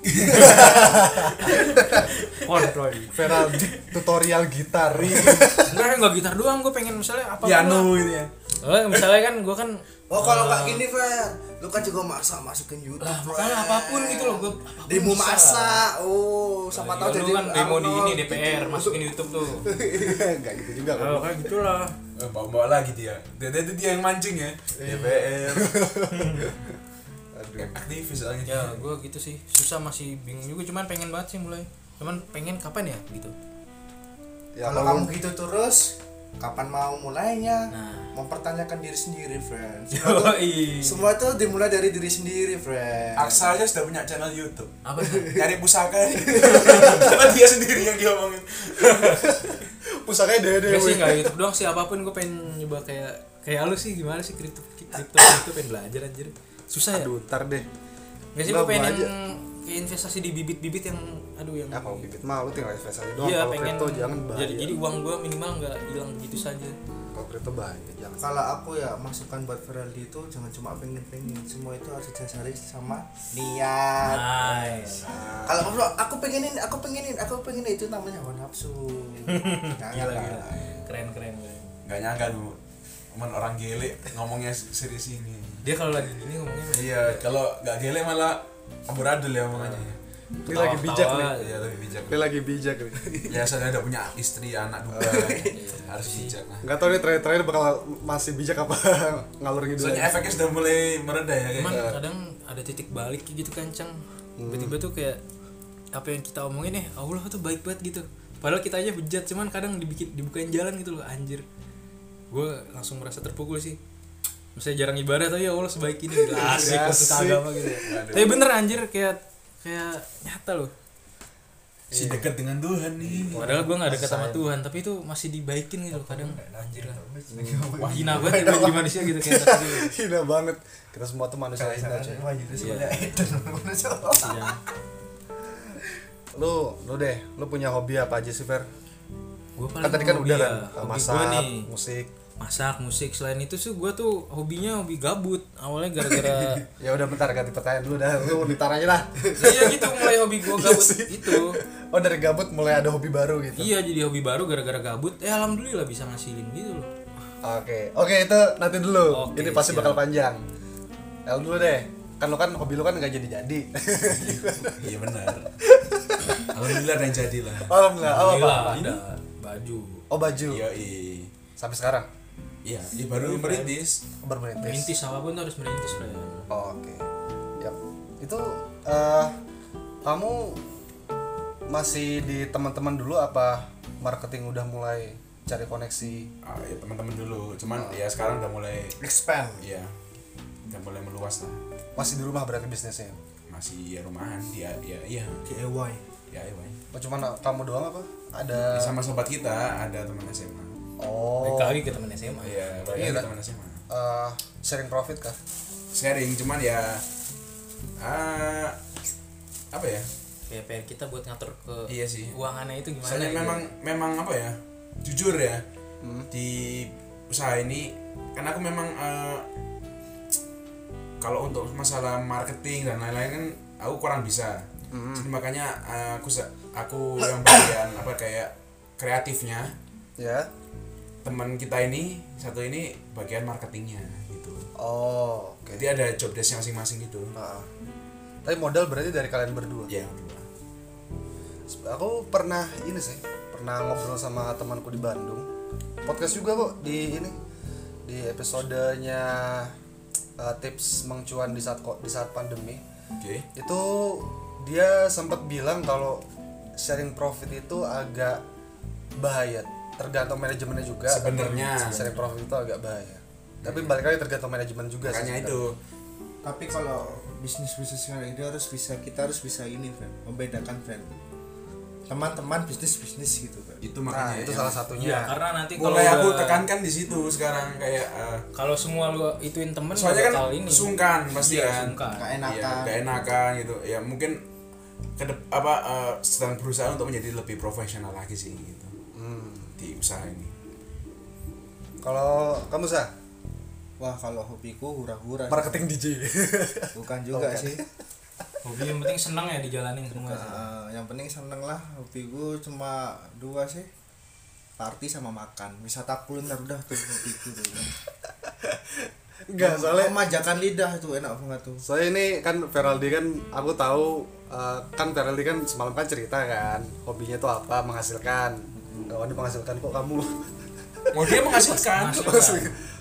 kontrol Feraldi. Tutorial gitar. enggak nggak gitar doang. Gue pengen misalnya apa Piano gitu ya. Oh, misalnya kan gue kan oh kalau nggak gini Fer. Lu kan juga masak masukin YouTube lah makanya apa pun gitu loh gue demo masak. Oh siapa tahu jadi kan demo di ini DPR gitu. masukin YouTube tuh. Enggak gitu juga kan. oh, kayak gitulah. Eh, bawa-bawa lagi dia. Dia itu dia yang mancing ya DPR Aduh. aktivis soalnya ya gue gitu sih. Susah masih bingung juga. Cuman pengen banget sih mulai. Cuman pengen kapan ya gitu? Ya kalau kalau kamu gitu terus kapan mau mulainya? Nah. mempertanyakan diri sendiri friend semua tuh, Yoi. semua tuh dimulai dari diri sendiri friend Aksa aja sudah punya channel YouTube. Apa sih nyari pusaka karena dia sendiri yang diomongin? Pusakanya dede. Gak sih nggak YouTube doang sih. Apa pun gue pengen nyoba kayak kayak lu sih gimana sih? Kripto kripto kripto pengen belajar anjir. Susah ya? Aduh, ntar deh. Gak sih Nggak, gue pengen gua aja. Kayak investasi di bibit-bibit yang aduh yang Ya kalau bibit mah lu tinggal investasi doang. iya kalau pengen kripto jangan bahaya. jadi jadi uang gue minimal nggak hilang begitu saja. Kalau kripto bahaya, jangan. kalau aku ya masukan buat Feraldi itu jangan cuma pengen-pengen. Semua itu harus didasari sama niat. Nice. Kalau aku aku pengenin aku pengenin aku pengen itu namanya hawa nafsu. Jangan gila gila. Keren keren keren. nggak nyangka lu cuman orang gele ngomongnya serius ini. Dia kalau lagi gini ngomongnya iya kalau nggak gele malah amburadul ya omongannya Ini lagi bijak nih. Iya lebih bijak. Ini lagi bijak nih. ya saya udah punya istri anak dua. Harus bijak lah. Enggak tahu nih terakhir-terakhir bakal masih bijak apa ngalur gitu. soalnya efeknya sudah mulai mereda ya Cuman kayak kadang ada titik balik kayak gitu kancang tiba-tiba tuh kayak apa yang kita omongin ya Allah tuh baik banget gitu. Padahal kita aja bejat cuman kadang dibikin dibukain jalan gitu loh anjir. Gue langsung merasa terpukul sih misalnya jarang ibadah tapi ya Allah sebaik ini gitu. asik. Asik. agama gitu. Tapi bener anjir kayak kayak nyata loh. Si dekat dengan Tuhan nih. Padahal gue gak dekat sama Tuhan tapi itu masih dibaikin gitu kadang. Anjir. Lah. Wah hina banget ya jadi manusia gitu kayak tadi Hina banget. Kita semua tuh manusia hina, Iya. Iya. Lu, lu deh, lu punya hobi apa aja sih, Fer? Gua paling Kan tadi kan udah ya, kan masak, musik. Masak musik selain itu sih gue tuh hobinya hobi gabut awalnya gara-gara Ya udah bentar ganti pertanyaan dulu dah. Lu ntar aja lah. iya gitu mulai hobi gue gabut itu Oh, dari gabut mulai ada hobi baru gitu. iya jadi hobi baru gara-gara gabut eh alhamdulillah bisa ngasilin gitu loh Oke. Oke, itu nanti dulu. Oke, Ini pasti siap. bakal panjang. El dulu deh. Kan lu kan hobi lu kan nggak jadi-jadi. iya benar alhamdulillah ada yang jadi lah Alhamdulillah. Oh, apa? Alhamdulillah ada baju Oh, baju. iya Sampai sekarang iya iya baru merintis baru merintis. merintis apa pun tuh harus merintis lah ya. Oh, Oke. Yap. Itu eh kamu masih di teman-teman dulu apa marketing udah mulai cari koneksi? ah, ya teman-teman dulu cuman ya sekarang udah mulai Expand. iya udah mulai meluas lah Masih di rumah berarti bisnisnya? masih ya rumahan dia ya iya DIY. ya iya Bang. Oh, cuman kamu doang apa? Ada sama sobat kita ada teman SMA Oh. balik lagi ke temen SMA iya balik Iya, lagi kan? teman SMA eh, sharing profit kah? sharing cuman ya ah apa ya kayak PR kita buat ngatur ke Iya sih. keuangannya itu gimana soalnya gitu. memang memang apa ya jujur ya di usaha ini kan aku memang eh, kalau untuk masalah marketing dan lain-lain kan aku kurang bisa Jadi makanya eh, aku aku yang bagian apa kayak kreatifnya ya teman kita ini satu ini bagian marketingnya gitu. Oh oke. Jadi ada job desk masing-masing gitu. Ah. tapi modal berarti dari kalian berdua? Ya berdua. aku pernah ini sih pernah ngobrol sama temanku di Bandung. Podcast juga kok di ini di episodenya uh, tips mencuan di saat di saat pandemi. Oke. Itu dia sempat bilang kalau sharing profit itu agak bahaya tergantung manajemennya juga. Sebenarnya. sharing profit itu agak bahaya. Tapi balik lagi tergantung manajemen juga sih makanya itu. Tapi kalau bisnis bisnis sekarang ini harus bisa kita harus bisa ini friend membedakan friend teman-teman bisnis bisnis gitu kan itu nah makanya itu yang salah satunya. Iya, karena nanti kalau mulai aku udah- tekankan di situ sekarang kayak eh, kalau semua lu ituin temen soalnya kan ini. sungkan pasti Iya, kan. sungkan. Gak enakan. Iya, gak enakan gitu. Ya mungkin ke apa eh, sedang berusaha untuk menjadi lebih profesional lagi sih gitu. Hmm. Di usaha ini? Kalau kamu sah wah kalau hobiku hura-hura marketing DJ bukan juga sih. Hobi yang penting senang ya dijalanin semua sih. Eh, yang penting seneng lah. Hobiku cuma dua sih. Party sama makan. Wisata kuliner udah tuh hobiku tuh. Enggak soalnya memanjakan lidah itu enak banget tuh. Soalnya ini kan Feraldi kan aku tahu uh, kan Feraldi kan semalam kan cerita kan hobinya tuh apa menghasilkan kawan menghasilkan kok kamu. Mau dia menghasilkan.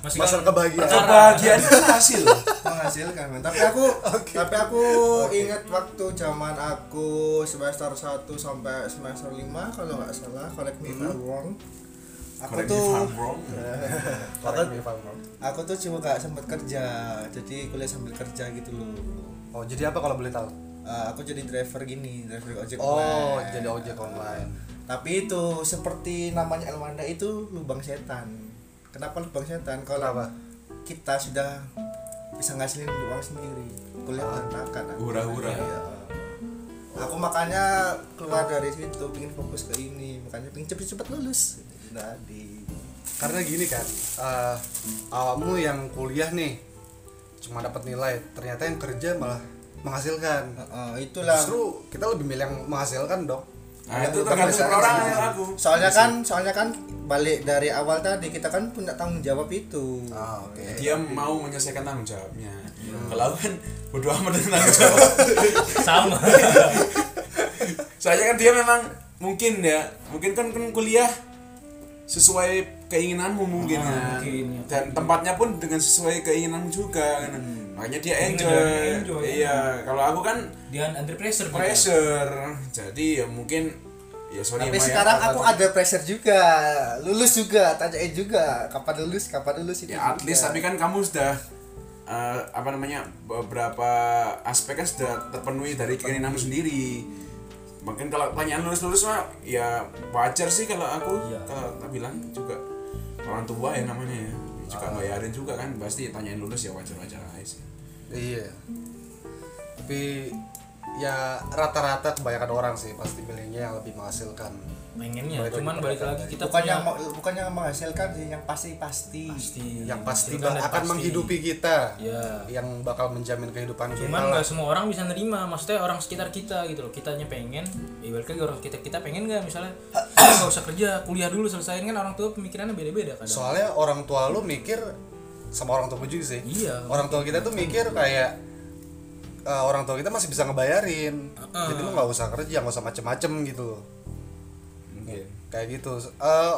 Masih masalah kebahagiaan kebahagiaan kan hasil menghasilkan. Men. tapi aku tapi aku ingat waktu zaman aku semester 1 sampai semester 5 kalau nggak salah. Correct me if I'm wrong. Aku Correct tuh wrong. aku tuh cuma nggak sempat kerja. Jadi kuliah sambil kerja gitu loh. Oh jadi apa kalau boleh tahu? Eh, aku jadi driver gini driver ojek oh online. jadi ojek online tapi itu seperti namanya Elwanda itu lubang setan. Kenapa lubang setan? Kalau Kenapa? kita sudah bisa ngasilin uang sendiri. Kuliah berantakan aku. Hura-hura. Iya. aku makanya keluar dari situ pingin fokus ke ini. Makanya pingin cepet-cepet lulus. Tadi karena gini kan uh, awakmu yang kuliah nih cuma dapat nilai ternyata yang kerja malah menghasilkan. Heeh, itulah. Justru kita lebih milih yang menghasilkan dong nah itu tergantung sih. yang aku. Soalnya kan soalnya kan balik dari awal tadi kita kan punya tanggung jawab itu. Ah oke. Dia mau menyelesaikan tanggung jawabnya. Kalau aku kan bodo amat dengan tanggung jawab. Sama. Soalnya kan dia memang mungkin ya mungkin kan kan kuliah sesuai keinginanmu mungkin Ah, kan mungkin, ya. dan tempatnya pun dengan sesuai keinginanmu juga kan makanya dia Dia enjoy, ngejalanin enjoy. iya kalau aku kan dia under pressure gitu. pressure jadi ya mungkin ya sorry Tapi ya, sekarang aku ada pressure juga, lulus juga, tanyain juga kapan lulus, kapan lulus itu. ya at juga. least tapi kan kamu sudah eh, apa namanya beberapa aspek kan sudah terpenuhi dari keinginanmu sendiri mungkin kalau pertanyaan lulus lulus mah ya wajar sih kalau aku Iya. kalau tak bilang juga orang tua ya namanya ya juga bayarin juga kan pasti tanyain lulus ya wajar wajar aja sih iya. Tapi ya rata-rata kebanyakan orang sih pasti milihnya yang lebih menghasilkan. Pengennya Balik lagi cuman balik lagi kita bukan punya yang bukan yang menghasilkan sih, yang pasti pasti. pasti. Yang pasti dan akan pasti. menghidupi kita. Ya yang bakal menjamin kehidupan kita cuman nggak semua orang bisa nerima maksudnya orang sekitar kita gitu loh. Kitanya pengen ya balik lagi orang kita kita pengen nggak? Misalnya nggak usah kerja kuliah dulu selesaiin kan orang tua pemikirannya beda-beda kadang. Soalnya orang tua lu mikir sama orang tua gue juga sih. Iya. orang tua kita tuh mikir kayak eh, orang tua kita masih bisa ngebayarin. Jadi lu nggak usah kerja nggak usah macem-macem gitu loh. Mungkin kayak gitu. Eh,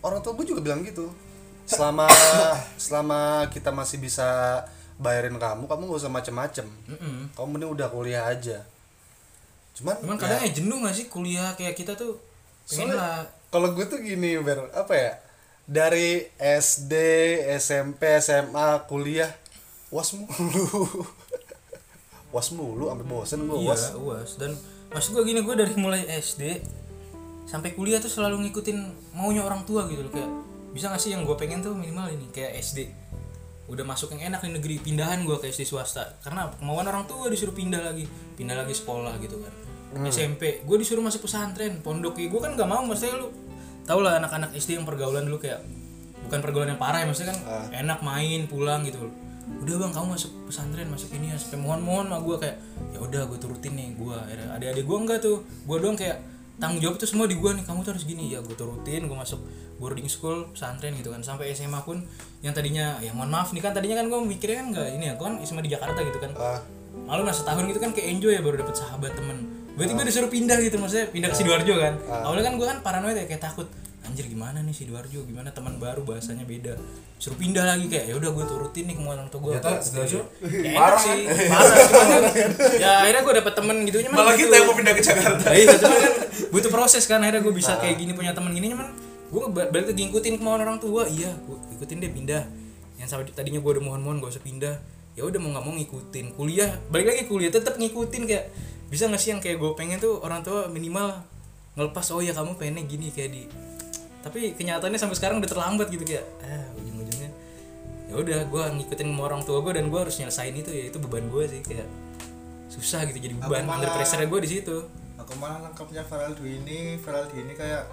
orang tua gue juga bilang gitu. Selama selama kita masih bisa bayarin kamu kamu nggak usah macem-macem. Mm-mm. kamu mending udah kuliah aja. Cuman cuman ya, kadang ya jenuh gak sih kuliah? Kayak kita tuh pengen Soalnya- lah. kalau gue tuh gini ber apa ya dari SD SMP SMA kuliah. Was mulu. Was mulu sampai bosen gue iya was. uas dan maksud gue gini gue dari mulai SD sampai kuliah tuh selalu ngikutin maunya orang tua gitu loh. Kayak bisa gak sih yang gue pengen tuh minimal ini kayak SD udah masuk yang enak di negeri pindahan gue ke SD swasta. Karena kemauan orang tua disuruh pindah lagi. Pindah lagi sekolah gitu kan. SMP gue disuruh masuk pesantren. Pondok gue kan gak mau maksudnya lu tau lah anak-anak SD yang pergaulan dulu kayak bukan pergaulan yang parah ya maksudnya kan enak main pulang gitu. Loh udah bang kamu masuk pesantren masuk ini ya sampai mohon mohon sama gue kayak ya udah gue turutin nih gue adik-adik gue enggak tuh. Gue doang kayak tanggung jawab tuh semua di gue nih kamu tuh harus gini. Ya gue turutin gue masuk boarding school pesantren gitu kan. Sampai SMA pun yang tadinya ya mohon maaf nih kan tadinya kan gue mikirnya kan enggak ini ya gue kan SMA di Jakarta gitu kan. Ah. malu nah setahun gitu kan kayak enjoy ya baru dapet sahabat temen tiba-tiba disuruh pindah gitu maksudnya pindah ke sidoarjo kan. Awalnya kan gue kan paranoid ya kayak takut anjir gimana nih sidoarjo? Gimana teman baru? Bahasanya beda. Suruh pindah lagi kayak ya udah gue turutin nih kemauan orang tua gue Ternyata Sidoarjo ya, parah. sih parah kan, ya akhirnya gue dapet temen gitu cuman malah gitu. kita yang mau pindah ke Jakarta. Iya cuma kan butuh proses kan akhirnya gue bisa kayak gini punya temen gini cuman gue balik lagi ngikutin kemauan orang tua. Iya gue ikutin deh pindah. Yang sampai tadinya gue udah mohon-mohon gak usah pindah. Ya udah mau nggak mau ngikutin. Kuliah balik lagi kuliah tetap ngikutin kayak bisa nggak sih yang kayak gue pengen tuh orang tua minimal ngelepas oh ya kamu pengennya gini kayak di tapi kenyataannya sampai sekarang udah terlambat gitu kayak ah ujung-ujungnya. Ya udah gue ngikutin sama orang tua gue dan gue harus nyelesain itu ya itu beban gue sih kayak susah gitu jadi beban Aku under pressure gue di situ. aku malah nangkapnya Faraldo ini Faraldo ini kayak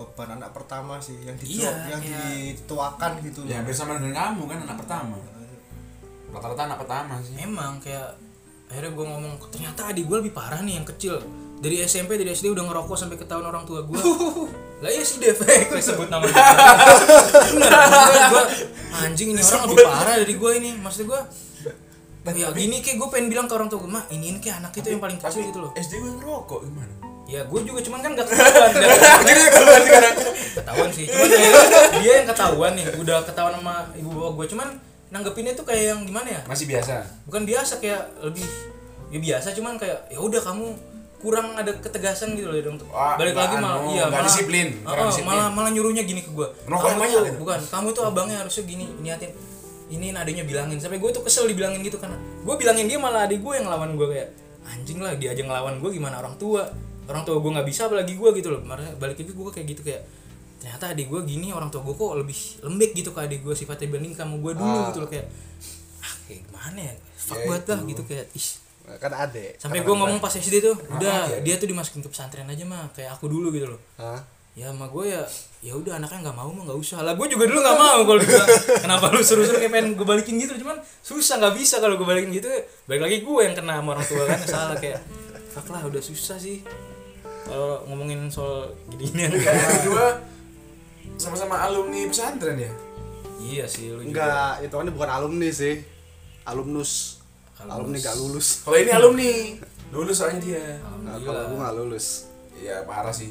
beban anak pertama sih yang ditu Iya, yang iya. dituakan gitu ya bersama dengan kamu kan anak pertama. Rata-rata anak pertama sih. Emang kayak akhirnya gue ngomong ternyata adik gue lebih parah nih yang kecil. Dari SMP dari SD udah ngerokok sampai ketahuan orang tua gue lah iya si Dev. Gue sebut nama gue anjing ini orang lebih parah dari gue ini. Maksud gue ya gini kayak gue pengen bilang ke orang tua gue mah ini kayak anak itu yang paling kecil gitu loh. SD gue ngerokok gimana? Ya gue juga cuman kan gak ketahuan. Nggak ketahuan sih cuman dia yang ketahuan nih udah ketahuan sama ibu bapak gue cuman nanggepinnya tuh kayak yang gimana ya? Masih biasa. Bukan biasa kayak lebih ya biasa cuman kayak ya udah kamu kurang ada ketegasan gitu loh dong. Wah, balik nggak lagi malah anu, iya malah disiplin, Heeh, kurang disiplin. malah malah nyuruhnya gini ke gua. Ngerokok kamu tuh gitu? bukan kamu tuh abangnya harusnya gini niatin ini adanya bilangin. Sampai gue tuh kesel dibilangin gitu karena gue bilangin dia malah adik gue yang ngelawan gue kayak anjing lah dia aja ngelawan gue gimana orang tua? Orang tua gue nggak bisa apalagi gue gitu loh. Balik lagi gue kayak gitu kayak ternyata adik gue gini orang tua gue kok lebih lembek gitu ke adik gue sifatnya dibanding kamu gue dulu gitu loh kayak ah kayak gimana ya? Fuck Ya banget lah itu. gitu kayak ih kan adek sampai gue ngomong pas SD tuh udah ya? dia tuh dimasukin ke pesantren aja mah kayak aku dulu gitu loh. Hah? ya sama gue ya ya udah anaknya nggak mau mah nggak usah. Lah gue juga dulu nggak mau kalau kenapa lu suruh suruh kayak pengen gue balikin gitu? Cuman susah nggak bisa kalau gue balikin gitu. Balik lagi gue yang kena sama orang tua kan salah kayak fuck lah udah susah sih. Kalau ngomongin soal gini-ginian kayak berdua sama-sama alumni pesantren ya? Iya sih lu juga. Enggak itu kan bukan alumni sih. Alumnus. Alumni gak lulus. Kalau ini alumni lulus soalnya dia. Nah, kalau gue gak lulus. Ya parah sih.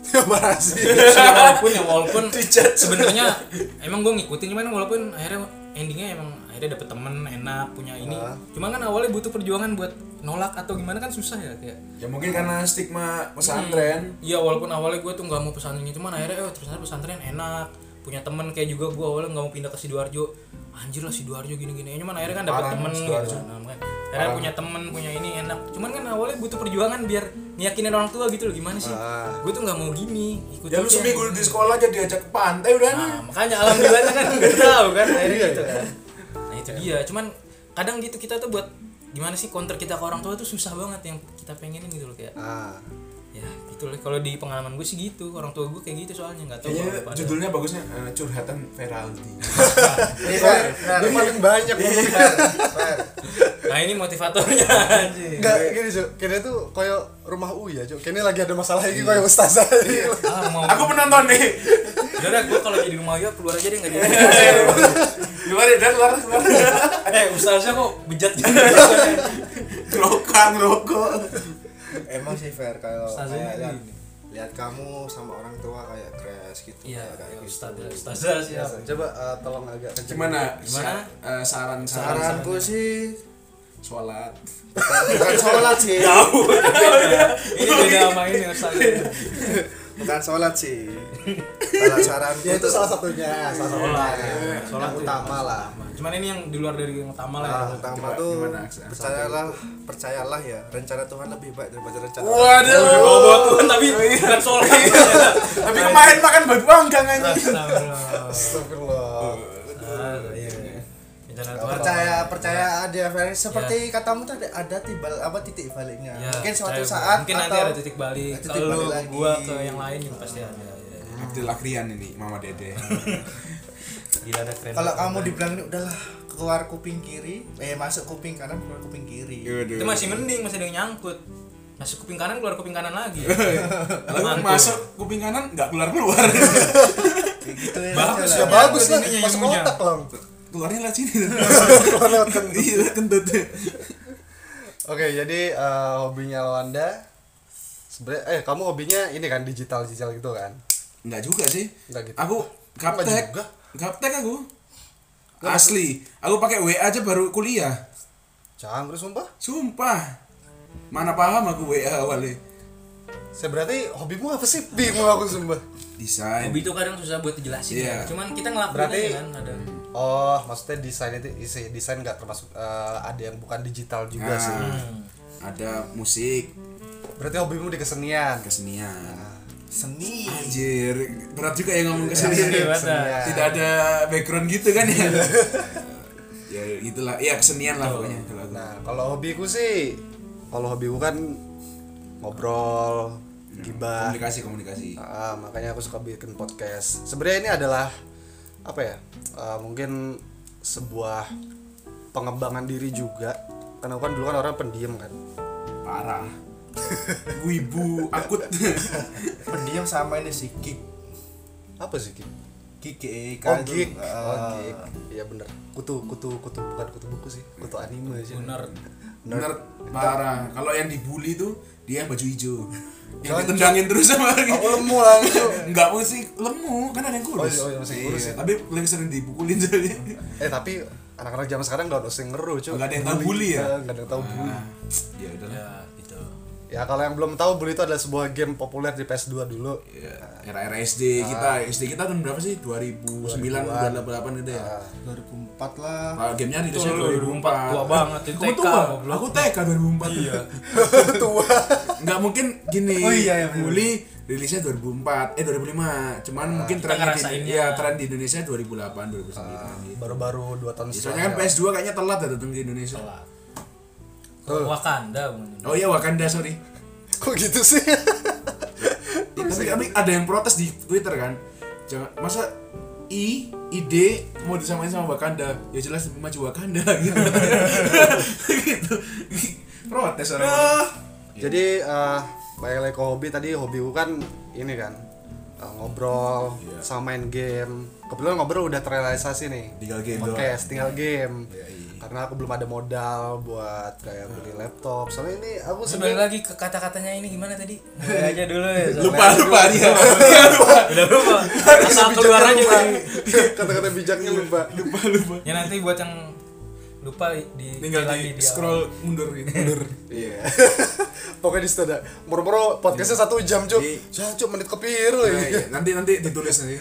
Parah sih. Walaupun ya walaupun sebenarnya emang gue ngikutin cuman walaupun akhirnya endingnya emang akhirnya dapet temen enak punya ini. Ah. cuman kan awalnya butuh perjuangan buat nolak atau gimana kan susah ya kayak. Ya mungkin karena stigma pesantren. Iya walaupun awalnya gue tuh nggak mau pesantren ini cuman akhirnya oh ternyata pesantren enak punya temen kayak juga gue awalnya nggak mau pindah ke sidoarjo anjir lah sidoarjo gini gini cuman akhirnya kan dapet Parah, temen gitu kan. Nah, akhirnya punya temen punya ini enak. Cuman kan awalnya butuh perjuangan biar ngiyakinin orang tua gitu loh gimana sih? Ah. gue tuh nggak mau gini ikut ya lu seminggu di sekolah aja diajak ke pantai udah. Nah, makanya alhamdulillah kan nggak tahu kan akhirnya gitu kan. Nah itu dia. Cuman kadang gitu kita tuh buat gimana sih counter kita ke orang tua tuh susah banget yang kita pengenin gitu loh kayak. Ah ya gitu loh kalau di pengalaman gue sih gitu. Orang tua gue kayak gitu soalnya nggak tahu kayaknya judulnya bagusnya eh, curhatan Feraldi. Fair. dia paling banyak fair. nah ini motivatornya. Enggak, gini Cuk, kayaknya tuh koyo rumah Uya, Cuk. Kayaknya lagi ada masalah ini koyo ustazah ah, aku penonton nih. Udah gue kalau jadi rumah ya keluar aja deh nggak jadi gimana ya dan keluar keluar. Eh ustaznya kok bejat gitu ngerokok ngerokok Emang sih fair kalau kayak lihat, lihat kamu sama orang tua kayak crash gitu. iya kayak gitu. ustazah ustazah sih ya. Coba eh, tolong agak gimana Gimana? Sa- eh, saran saran Saranku sih sholat bukan sholat sih. ini beda sama ini ustazah Bukan sholat sih. Kalau saranku Ya itu salah satunya, salah satunya. Sholat, Yang sholat utama lah. cuman ini yang di luar dari yang utama lah ya. Yang utama tuh percayalah percayalah ya rencana Tuhan lebih baik daripada rencana waduh. Bawa bawa Tuhan tapi bukan sholat. Tapi kemarin makan batu panggang aja Astagfirullah. Tuhan. percaya percaya ada Fer. seperti katamu tadi ada timbal apa titik baliknya Ya, mungkin suatu saat mungkin nanti atau ada titik balik titik kalau balik lagi. gua ke yang lain juga pasti ada ya. Abdul Akrian ini Mama Dede gila ada keren kalau kamu dibilang ini udahlah keluar kuping kiri eh masuk kuping kanan keluar kuping kiri itu masih mending masih ada yang nyangkut masuk kuping kanan keluar kuping kanan lagi Lalu Mantul. masuk kuping kanan nggak keluar keluar. Gitu ya Bagus ya lah. bagus lah masuk otak lang Keluarnya lewat sini. Keluar lewat kentut. Iya, lewat kentut. oke jadi eh, hobinya Lawanda sebenarnya eh kamu hobinya ini kan digital digital gitu kan Enggak juga sih. Nggak gitu. Aku gaptek. Gaptek aku. Asli. Aku pakai WA aja baru kuliah. jangan terus sumpah Sumpah. Mana paham aku WA awalnya. saya berarti hobimu apa sih bingung aku sumpah Desain. hobi itu kadang susah buat dijelasin Iya. ya cuman kita ngelakuin Berarti- aja kan ada oh maksudnya desain itu isi desain nggak termasuk eh, ada yang bukan digital juga Nah, sih Ada musik, berarti hobimu di kesenian kesenian. seni Anjir, berat juga ya ngomong kesenian. Kesenian. Tidak ada background gitu kan ya. ya itulah, ya kesenian lah pokoknya. Nah, kalau hobiku sih, kalau hobiku kan ngobrol, gibah. Komunikasi, komunikasi. Ah, makanya aku suka bikin podcast. Sebenarnya ini adalah apa ya? ah, mungkin sebuah pengembangan diri juga. Karena aku kan dulu kan orang pendiam kan. Parah. Wibu akut. pendiam sama ini sih kick Apa sih, Ki? kick eh, Oh, Oh, geek. Iya bener. Kutu, kutu, kutu bukan kutu buku sih. Kutu anime sih. bener Nerd parah. Kalau yang dibully tuh dia baju hijau. Yang Jangan, ditendangin terus sama orang. Aku lemu langsung. Enggak mesti lemu, kan ada yang kurus. Oh, iya, oh, iya, masih kurus Iya, ya. Tapi lebih sering dipukulin soalnya. Eh, tapi anak-anak zaman sekarang nggak ada yang ngeru, cuy. Nggak ada yang tahu bully ya? Nggak ada yang tahu bully. Ah, ya udahlah. Ya kalau yang belum tahu Bully itu adalah sebuah game populer di PS2 dulu. Ya, era-era SD kita, SD kita tahun berapa sih? 2009, 2008 gitu ya. 2004 lah Nah, gamenya di Indonesia 2004. tua banget, itu TK, tua? Aku TK 2004. Iya. Tua. Nggak mungkin gini. Oh iya, iya. Bully rilisnya 2004, eh 2005. Cuman mungkin kita trennya di, ya, tren di Indonesia 2008, 2009 gitu. Baru-baru 2 tahun Ya, Soalnya kan PS2 kayaknya telat ya datang ke Indonesia. telat Ke Wakanda. Oh iya Wakanda sorry. Kok gitu sih? Ya, tapi, tapi ada yang protes di Twitter kan. Jangan masa I, ide mau disamain sama Wakanda. Ya jelas lebih maju Wakanda gitu. gitu. Protes orang. Jadi eh balik lagi ke hobi tadi hobiku kan ini kan eh, ngobrol Iya. sama main game. Kebetulan ngobrol udah terrealisasi nih. Tinggal game Podcast, tinggal game. Iya, iya. Karena aku belum ada modal buat kayak beli laptop. Soalnya ini aku sebenarnya lagi ke kata-katanya ini gimana tadi? Mulai aja dulu ya. Lupa lupa dia. Udah lupa. Asal keluar aja tadi. kata-kata bijaknya lupa. lupa lupa. Ya nanti buat yang lupa di Tinggal lagi di scroll mundur gitu. Mundur. Iya. Pokoknya di situ ada. Moro-moro podcastnya satu jam cuk. Iya. Jangan cuk menit kepiru Nah, ya. iya. nanti nanti ditulis nanti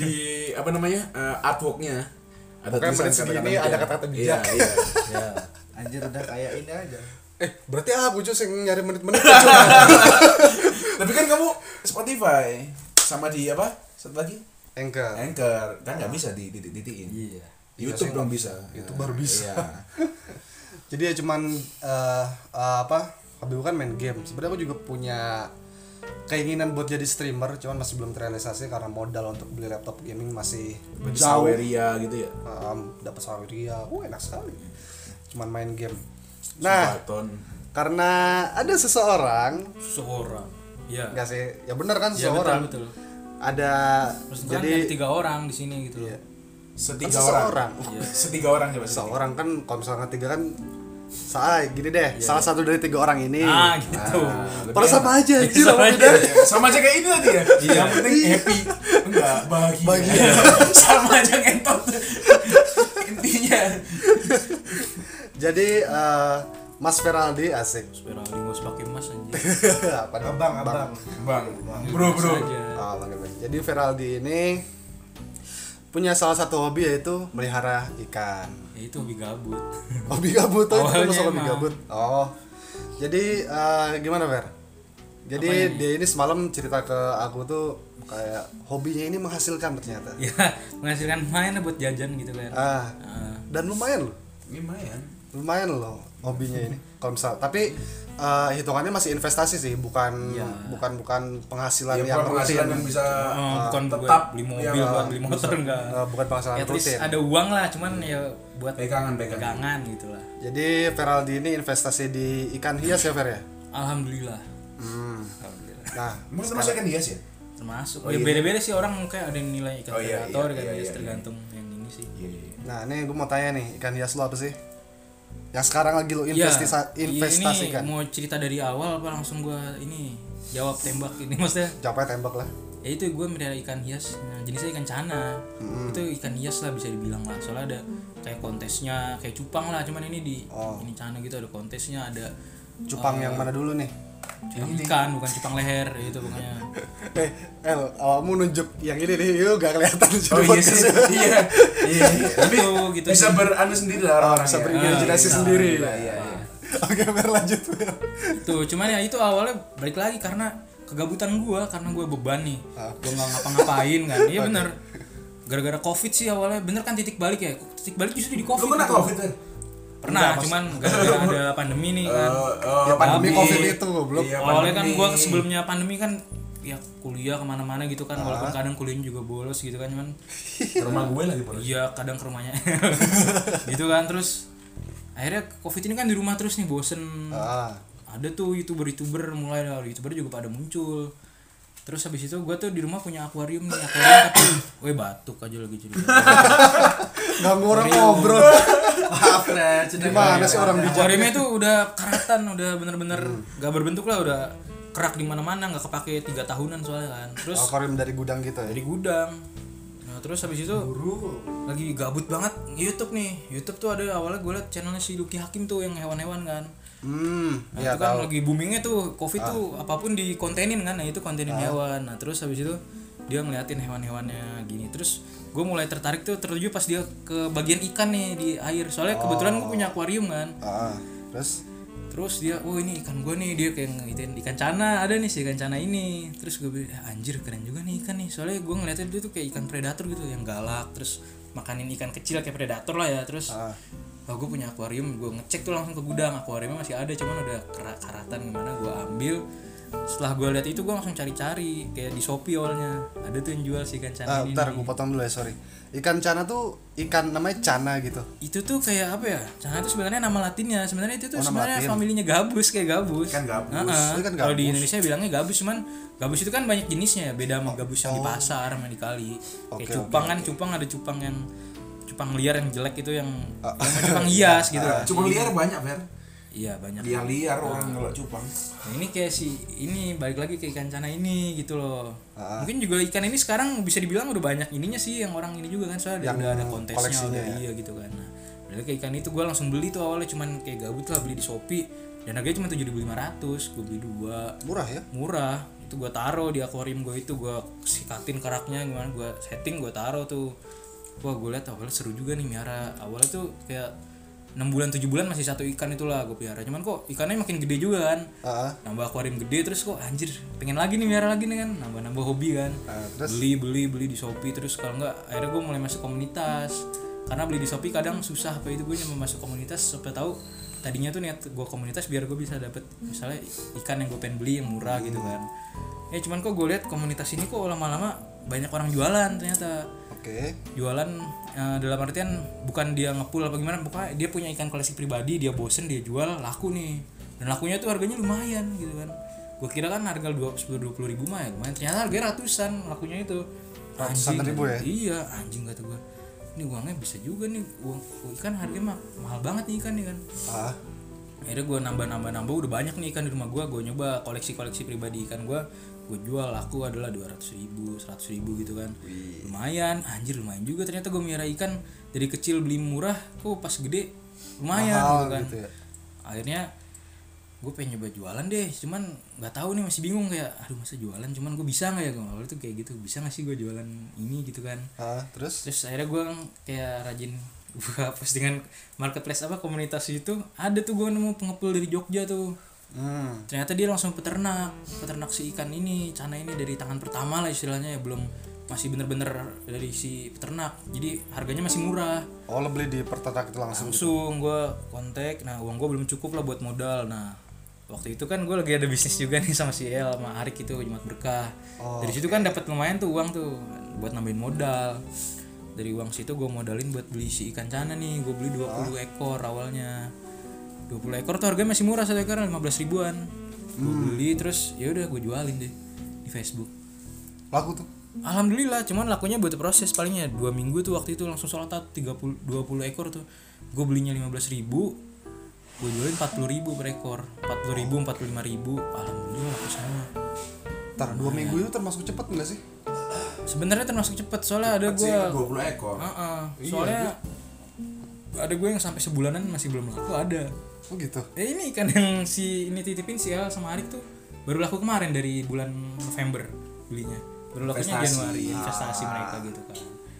di apa namanya eh, artworknya ada Pokoknya tulisan menit segini kata-kata ada bijak. kata-kata Iya, bijak. iya. Ya. anjir udah kayak ini aja Eh, berarti aku cuk yang nyari menit-menit Tapi kan kamu Spotify sama di apa? Satu lagi? Anchor. Anchor kan nggak bisa di titik titiin. Iya. YouTube dong bisa. YouTube baru bisa. Iya. Jadi ya cuman eh, eh, apa? Hobi kan main game. Sebenarnya aku juga punya keinginan buat jadi streamer, cuman masih belum terrealisasi karena modal untuk beli laptop gaming masih Bagi jauh. Saweria gitu ya. Um, dapat Saweria, uh enak sekali. Cuman main game. Nah, Spartan. karena ada seseorang, Seorang. Iya. enggak sih, ya bener kan Iya seseorang. betul betul. Ada Terus jadi ada tiga orang di sini gitu loh. Iya. Setiga Kan orang. seseorang. Setiga orang coba. setiga. seseorang kan kalau misalnya tiga kan salah gini deh salah satu dari tiga orang ini Ah, gitu. Padahal sama aja anjir Sama sama aja. Iya, Sama aja kayak ini tadi ya. Yang penting happy. Enggak, bahagia. Sama aja ngentot. Intinya. jadi eh, Mas Feraldi asik Supaya orang nggak usah pakai emas anjir. apa nih? abang abang Bang, bro, bro. Aja. Ah, Bang. jadi Feraldi ini punya salah satu hobi yaitu melihara ikan Ya itu hobi gabut. hobi gabut tuh itu hobi gabut. Oh. Jadi eh, gimana Fer? Jadi dia ini? semalam cerita ke aku tuh kayak hobinya ini menghasilkan ternyata. Ya menghasilkan main buat jajan gitu kan. ah. Ah, dan lumayan loh. Lumayan. lumayan loh hobinya ini. Kalau misal tapi eh, hitungannya masih investasi sih bukan Iya. bukan bukan penghasilan ya yang bukan penghasilan rutin yang bisa Oh, bukan tetap beli mobil, ya, buat beli motor enggak. Eh, bukan penghasilan least rutin ada uang lah, cuman ya buat pegangan pegangan pegangan gitu lah. jadi Feraldi ini investasi di ikan hias ya Fer ya Alhamdulillah. hmm. Alhamdulillah. nah emang termasuk ikan hias ya Termasuk. Oh, ya iya. beda-beda sih orang kayak ada yang nilai ikan Oh, iya, iya, iya, iya. tergantung yang ini sih. iya iya nah ini gue mau tanya nih ikan hias lo apa sih yang sekarang lagi lo Iya, investisa iya, investasikan. ini mau cerita dari awal apa langsung gua ini jawab tembak ini maksudnya? Jawabnya tembak lah. Ya itu gue melihara ikan hias. Nah, jenisnya ikan cana. Itu ikan hias lah bisa dibilang lah. Soalnya ada kayak kontesnya kayak cupang lah. Cuman ini di Oh. ini cana gitu ada kontesnya ada cupang Eh. yang mana dulu nih yang ikan bukan cupang leher itu pokoknya. Eh El awakmu nunjuk yang ini nih yuk gak kelihatan oh iya. sih iya. Iya itu gitu bisa sih. beranu sendiri lah orang-orang bisa ya. berimajinasi Ah, sendiri. iya iya iya. Oke Fer lanjut Fer. tuh cuman ya itu awalnya balik lagi karena kegabutan gua karena gua beban nih. Ah. gua nggak ngapa-ngapain kan. Iya bener. Gara-gara covid sih awalnya. Bener kan titik balik ya? Titik balik justru di covid lu kena gitu. covid kan pernah cuman gara-gara ada pandemi nih kan. Oh, oh, ya pandemi Habis. covid itu goblok. Iya, awalnya kan gua sebelumnya pandemi kan ya kuliah ke mana-mana gitu kan Ah. walaupun kadang kuliahnya juga bolos gitu kan cuman Ke rumah gue lagi polos iya kadang ke rumahnya. Gitu kan terus akhirnya covid ini kan di rumah terus nih bosen. Ah. Ada tuh youtuber-youtuber mulai dari youtuber juga pada muncul. Terus habis itu gue tuh di rumah punya akuarium nih akuarium tapi weh batuk aja lagi jadi. Nggak orang ngobrol maaf Red gimana sih orang bijak? Akuariumnya tuh udah karatan udah bener-bener gak berbentuk lah udah kerak di mana-mana nggak kepake tiga tahunan soalnya kan. Terus akuarium dari gudang gitu ya? Dari gudang. Nah terus habis itu lagi gabut banget YouTube nih. YouTube tuh ada awalnya gue liat channelnya si Lucky Hakim tuh yang hewan-hewan kan. Hmm Nah, ya itu kan tahu. Ah. lagi boomingnya tuh covid tuh apa pun dikontenin kan nah itu kontenin hewan. Nah terus habis itu dia ngeliatin hewan-hewannya gini. Terus gue mulai tertarik tuh tertuju pas dia ke bagian ikan nih di air. Soalnya kebetulan gue punya akuarium kan. Ah terus? Terus dia oh ini ikan gue nih. Dia kayak ngitin ikan cana ada nih si ikan cana ini. Terus gue bilang "Ah, anjir keren juga nih ikan nih. Soalnya gue ngeliatin dia tuh kayak ikan predator gitu yang galak terus makanin ikan kecil kayak predator lah ya. Terus ah. Oh gue punya akuarium. Gue ngecek tuh langsung ke gudang akuariumnya masih ada cuman udah karatan gimana gue ambil setelah gue lihat itu gue langsung cari-cari. Kayak di shopee awalnya. Ada tuh yang jual si ikan cana Ah, ini nih. gue potong dulu ya sorry. Ikan cana tuh ikan namanya cana gitu. Itu tuh kayak apa ya? Cana itu sebenarnya nama latinnya. Sebenarnya itu tuh Oh, sebenarnya familinya gabus kayak gabus. Ikan gabus. Heeh. Oh, ikan kalau di gabus. Indonesia bilangnya gabus cuman gabus itu kan banyak jenisnya ya. Beda sama gabus yang di pasar sama di kali. Oh. Oke, kayak cupang kan cupang ada cupang yang cupang liar yang jelek itu yang yang sama cupang hias gitu. Kan cuma liar banyak Fer iya banyak liar liar orang kalau cupang Nah, ini kayak si ini balik lagi ke ikan cana ini gitu loh. Ah. Mungkin juga ikan ini sekarang bisa dibilang udah banyak ininya sih yang orang ini juga kan soalnya Yang udah ada kontesnya udah ya. iya gitu kan. Nah, balik ke ikan itu gue langsung beli tuh awalnya cuman kayak gabut lah beli di Shopee dan harganya cuma 7.500 gue beli dua murah ya murah itu gue taruh di akuarium gue itu gue sikatin keraknya gimana gue setting gue taruh tuh wah gue liat awalnya seru juga nih miara awalnya tuh kayak 6 bulan 7 bulan masih satu ikan itulah gue piara cuman kok ikannya makin gede juga kan. Ah. Nambah akuarium gede terus kok anjir pengen lagi nih miara lagi nih kan. Nambah nambah hobi kan. Ah, terus? Beli beli beli di shopee terus kalau enggak akhirnya gue mulai masuk komunitas. Karena beli di shopee kadang susah apa itu gue cuma masuk komunitas supaya tahu tadinya tuh niat gue komunitas biar gue bisa dapet misalnya ikan yang gue pengen beli yang murah gitu kan. Ya cuman kok gue lihat komunitas ini kok lama-lama banyak orang jualan ternyata oke. Jualan eh, dalam artian bukan dia ngepul apa gimana bukan dia punya ikan koleksi pribadi dia bosen dia jual laku nih. Dan lakunya tuh harganya lumayan gitu kan. Gue kira kan harga dua puluh ribu mah ya lumayan. Ternyata harganya ratusan lakunya itu. Ratusan ribu ya? iya anjing kata gue ini uangnya bisa juga nih uang ikan harganya mah mahal banget nih ikan nih kan. Ah. Akhirnya gue nambah nambah nambah udah banyak nih ikan di rumah gue gue nyoba koleksi koleksi pribadi ikan gue gue jual laku adalah dua ratus ribu seratus ribu gitu kan. Lumayan. Anjir lumayan juga. Ternyata gue miara ikan dari kecil beli murah kok pas gede lumayan Mahal gitu kan. gitu ya. akhirnya gue pengen nyoba jualan deh. Cuman nggak tahu nih masih bingung kayak aduh masa jualan? Cuman gue bisa nggak ya? Gue awalnya tuh kayak gitu. Bisa nggak sih gue jualan ini gitu kan? Ah terus? Terus akhirnya gue kayak rajin buka postingan marketplace apa komunitas itu. Ada tuh gue nemu pengepul dari Jogja tuh hmm. Ternyata dia langsung peternak peternak si ikan ini cana ini dari tangan pertama lah istilahnya ya belum masih bener-bener dari si peternak. Jadi harganya masih murah. Oh lo beli di peternak itu langsung langsung gue kontak. Nah uang gue belum cukup lah buat modal. Nah waktu itu kan gue lagi ada bisnis juga nih sama si El sama Arik itu Jumat Berkah. Dari situ kan dapat lumayan tuh uang tuh buat nambahin modal. Dari uang situ gue modalin buat beli si ikan cana nih. Gue beli 20 ekor awalnya 20 ekor tuh harganya masih murah satu ekor 15 ribuan gue beli terus ya udah gue jualin deh di Facebook laku tuh Alhamdulillah, cuman lakunya butuh proses palingnya dua minggu tuh waktu itu langsung sholat out 30 20 ekor tuh. Gue belinya 15.000 ribu, gue jualin 40 ribu per ekor, 40 ribu, 45 ribu, alhamdulillah laku semua. ntar dua minggu itu termasuk cepet nggak sih Sebenarnya termasuk cepet soalnya ada gue, Sih, 20 ekor. Heeh, soalnya ada gue yang sampai sebulanan masih belum laku ada. Oh gitu Eh ini kan yang si ini titipin si El sama Arik tuh baru laku kemarin dari bulan November belinya. Baru lakunya. Januari investasi mereka gitu kan.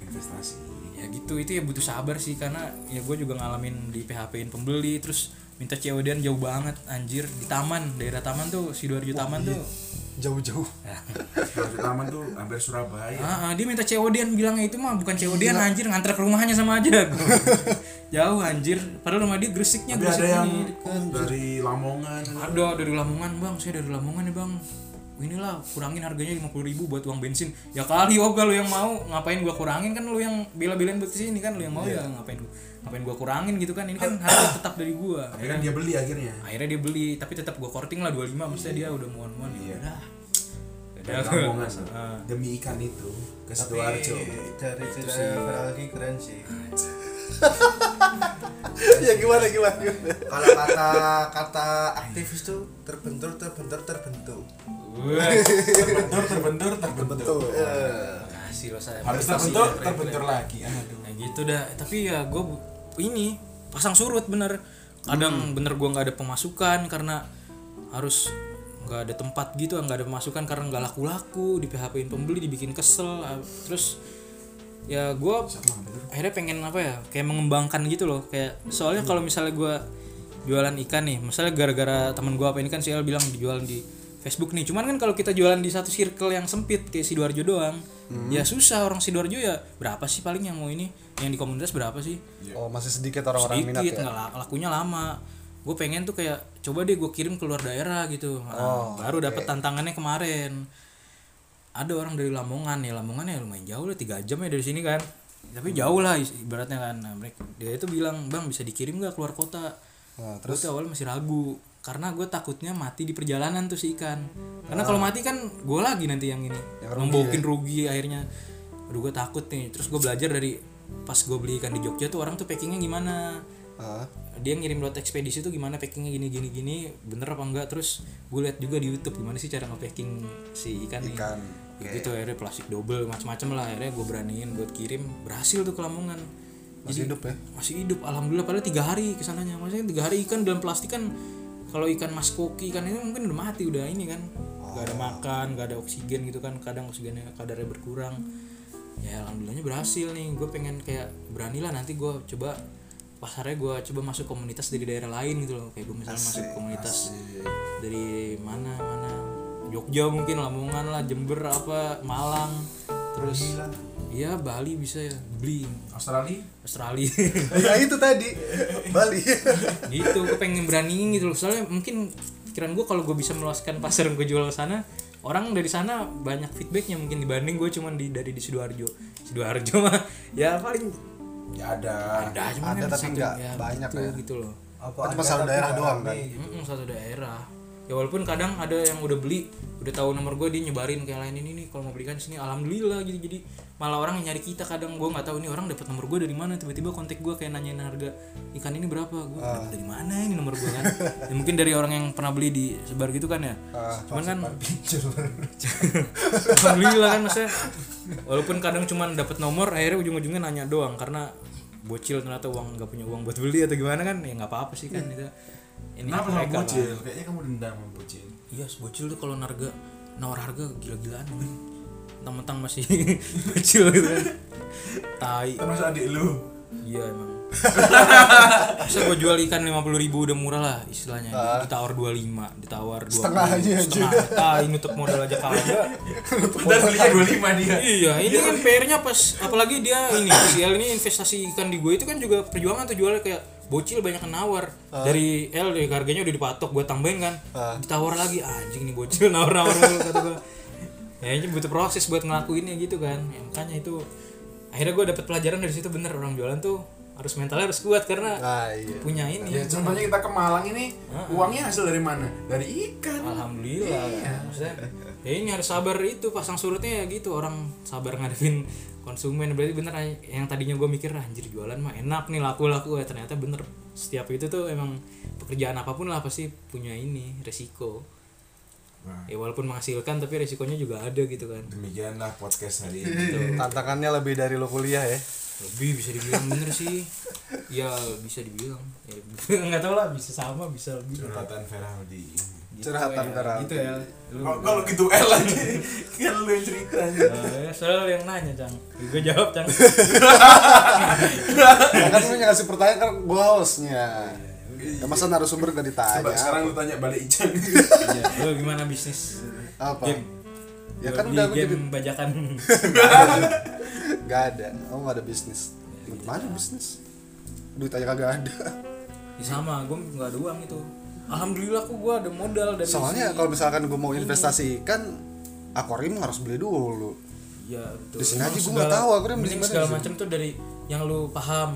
Investasi. ya gitu itu ya butuh sabar sih karena ya gue juga ngalamin di PHP in pembeli terus minta COD jauh banget anjir di taman daerah taman tuh sidoarjo taman tuh jauh-jauh di taman tuh hampir Surabaya. ah, ah, dia minta COD bilangnya itu mah bukan COD anjir nganter ke rumahnya sama aja jauh anjir. Padahal rumah dia Gresiknya Tapi Gresik ada yang ini dekat. dari Lamongan. ada dari Lamongan bang. Saya dari Lamongan nih bang. Inilah kurangin harganya 50.000 ribu buat uang bensin. Ya kali oh lu yang mau. Ngapain gua kurangin? Kan lu yang bela-belain buat sini. Kan lu yang mau ya ngapain ngapain gua kurangin gitu kan? Ini kan harga tetap dari gua Tapi kan? dia beli akhirnya. akhirnya dia beli tapi tetap gua korting lah 25 maksudnya dia udah muan-muan ya udah. Dari Lamongan. Demi ikan itu ke Sidoarjo. dari cerita Feraldi keren sih ya gimana gimana, gimana? kalau kata kata aktivis tuh terbentur terbentur terbentuk Terbentur, terbentur, terbentur. kasih lo saya Harus terbentur, terbentur lagi. Aduh. nah gitu dah tapi ya gue ini pasang surut bener kadang bener gue nggak ada pemasukan karena harus nggak ada tempat gitu nggak ada pemasukan karena nggak laku-laku di PHP in pembeli dibikin kesel ah, terus ya gue akhirnya pengen apa ya kayak mengembangkan gitu loh. Kayak soalnya kalau misalnya gue jualan ikan nih misalnya gara-gara teman gue apa ini kan si El bilang dijualan di Facebook nih. Cuman kan kalau kita jualan di satu circle yang sempit kayak sidoarjo doang ya susah orang sidoarjo ya berapa sih paling yang mau ini? Yang di komunitas berapa sih? Oh masih sedikit orang-orang minat sedikit ya? nggak la- lakunya lama. Gue pengen tuh kayak coba deh gue kirim keluar daerah gitu. Nah, baru dapat tantangannya kemarin ada orang dari Lamongan ya Lamongan ya lumayan jauh lah tiga jam ya dari sini kan. Tapi jauh lah ibaratnya kan. Nah, mereka dia itu bilang bang bisa dikirim nggak keluar kota? Nah, terus? tuh awal masih ragu karena gue takutnya mati di perjalanan tuh si ikan. Karena kalau mati kan gue lagi nanti yang ini ngombokin rugi akhirnya. Aduh gue takut nih. Terus gue belajar dari pas gue beli ikan di Jogja tuh orang tuh packingnya gimana? Ah, dia ngirim lewat ekspedisi tuh gimana packingnya gini gini gini bener apa enggak? Terus gue lihat juga di YouTube gimana sih cara nge-packing si ikan, nih Ikan, Ya gitu akhirnya plastik double macam-macam lah. Akhirnya gue beraniin buat kirim. Berhasil tuh ke Lamongan. Masih hidup ya? masih hidup. Alhamdulillah padahal tiga hari ke sananya maksudnya tiga hari ikan dalam plastik kan kalau ikan mas koki ikan ini mungkin udah mati udah ini kan. Nggak ada makan nggak ada oksigen gitu kan. Kadang oksigennya kadarnya berkurang. Ya alhamdulillahnya berhasil nih. Gue pengen kayak berani lah nanti gue coba pasarnya gue coba masuk komunitas dari daerah lain gitu loh. Kayak gue misalnya masuk komunitas dari mana mana Jogja mungkin Lamongan lah Jember apa Malang. Terus iya Bali bisa ya beli. Australia? Australia. Ya itu tadi. Bali. Gitu gue pengen beraniin gitu loh. Soalnya mungkin pikiran gue kalau gue bisa meluaskan pasar yang gue jual ke sana orang dari sana banyak feedbacknya mungkin dibanding gue cuman di dari di sidoarjo. Sidoarjo mah ya paling ya ada. Ada cuma Ada, kan tapi satu- nggak ya, banyak gitu, ya. gitu loh. Apa cuma ada satu tapi daerah doang kan? Mm-mm, satu daerah ya walaupun kadang ada yang udah beli udah tahu nomor gue dia nyebarin kayak lain ini nih kalau mau belikan sini. Alhamdulillah gitu. Jadi malah orang yang nyari kita kadang. Gue nggak tahu ini orang dapat nomor gue dari mana. Tiba-tiba kontak gue kayak nanyain harga ikan ini berapa? Gue Ah. dapat dari mana ini nomor gue kan? Ya, mungkin dari orang yang pernah beli di sebar gitu kan ya. Ah, cuman kan alhamdulillah kan maksudnya. Walaupun kadang cuman dapat nomor akhirnya ujung-ujungnya nanya doang. Karena bocil ternyata uang nggak punya uang buat beli atau gimana kan ya nggak apa-apa sih kan itu ini Kenapa sama bocil? Kayaknya kamu dendam sama bocil. Iya, si bocil tuh kalau harga nawar harga gila-gilaan men. Mentang-mentang masih bocil gitu kan. Tai. Termasuk adik lu. Iya emang. bisa gue jual ikan lima puluh ribu udah murah lah istilahnya ditawar 25 ditawar 20 Setengah aja, setengah ah ini untuk modal aja kagak Dan belinya 25 dia. iya ini kan PR-nya pas apalagi dia ini si L ini investasi ikan di gue itu kan juga perjuangan tuh jualnya kayak bocil banyak yang nawar. Dari L deh harganya udah dipatok gue tambahin kan. Ditawar lagi anjing nih bocil nawar nawar kata gue ya ini butuh proses buat ngelakuinnya gitu kan. Ya, makanya itu akhirnya gue dapet pelajaran dari situ bener. Orang jualan tuh harus mentalnya harus kuat karena ah iya. punya ini. Ya contohnya kita ke Malang ini uangnya hasil dari mana? Dari ikan. Alhamdulillah. Maksudnya ya ini harus sabar itu pasang surutnya ya gitu orang sabar ngadepin konsumen. Berarti bener yang tadinya gue mikir "Ah, anjir jualan mah enak nih laku-laku. Ya ternyata bener setiap itu tuh emang pekerjaan apa pun lah pasti punya ini resiko. Nah. ya walaupun menghasilkan tapi resikonya juga ada gitu kan. Demikianlah podcast hari ini. tantangannya lebih dari lo kuliah ya. Lebih bisa dibilang bener sih. Ya bisa dibilang. Ya, nggak tahu lah bisa sama bisa lebih. Curhatan Ferhaldi ini. Gitu Curhatan ya, Ferhaldi. gitu ya. Oh, Kalau gitu L lagi. kan lu yang cerita. Eh, soalnya lu yang nanya cang. Gue jawab cang. Ya kan lu yang ngasih pertanyaan kan gue hostnya. Ya masa narasumber gak ditanya? Coba sekarang lu tanya balik Ican. Iya, lu gimana bisnis? Apa? Game. Ya kan udah gue jadi game bajakan. Gak ada. Oh gak ada bisnis. Gimana bisnis? Duit aja kagak ada. Ya sama. Gue nggak ada uang itu alhamdulillah kok gue ada modal dari soalnya kalau misalkan gue mau investasi ikan akuarium harus beli dulu Iya betul. Di sini aja segala- nggak tahu, aku udah beli mending di mana segala di macam tuh dari yang lu paham.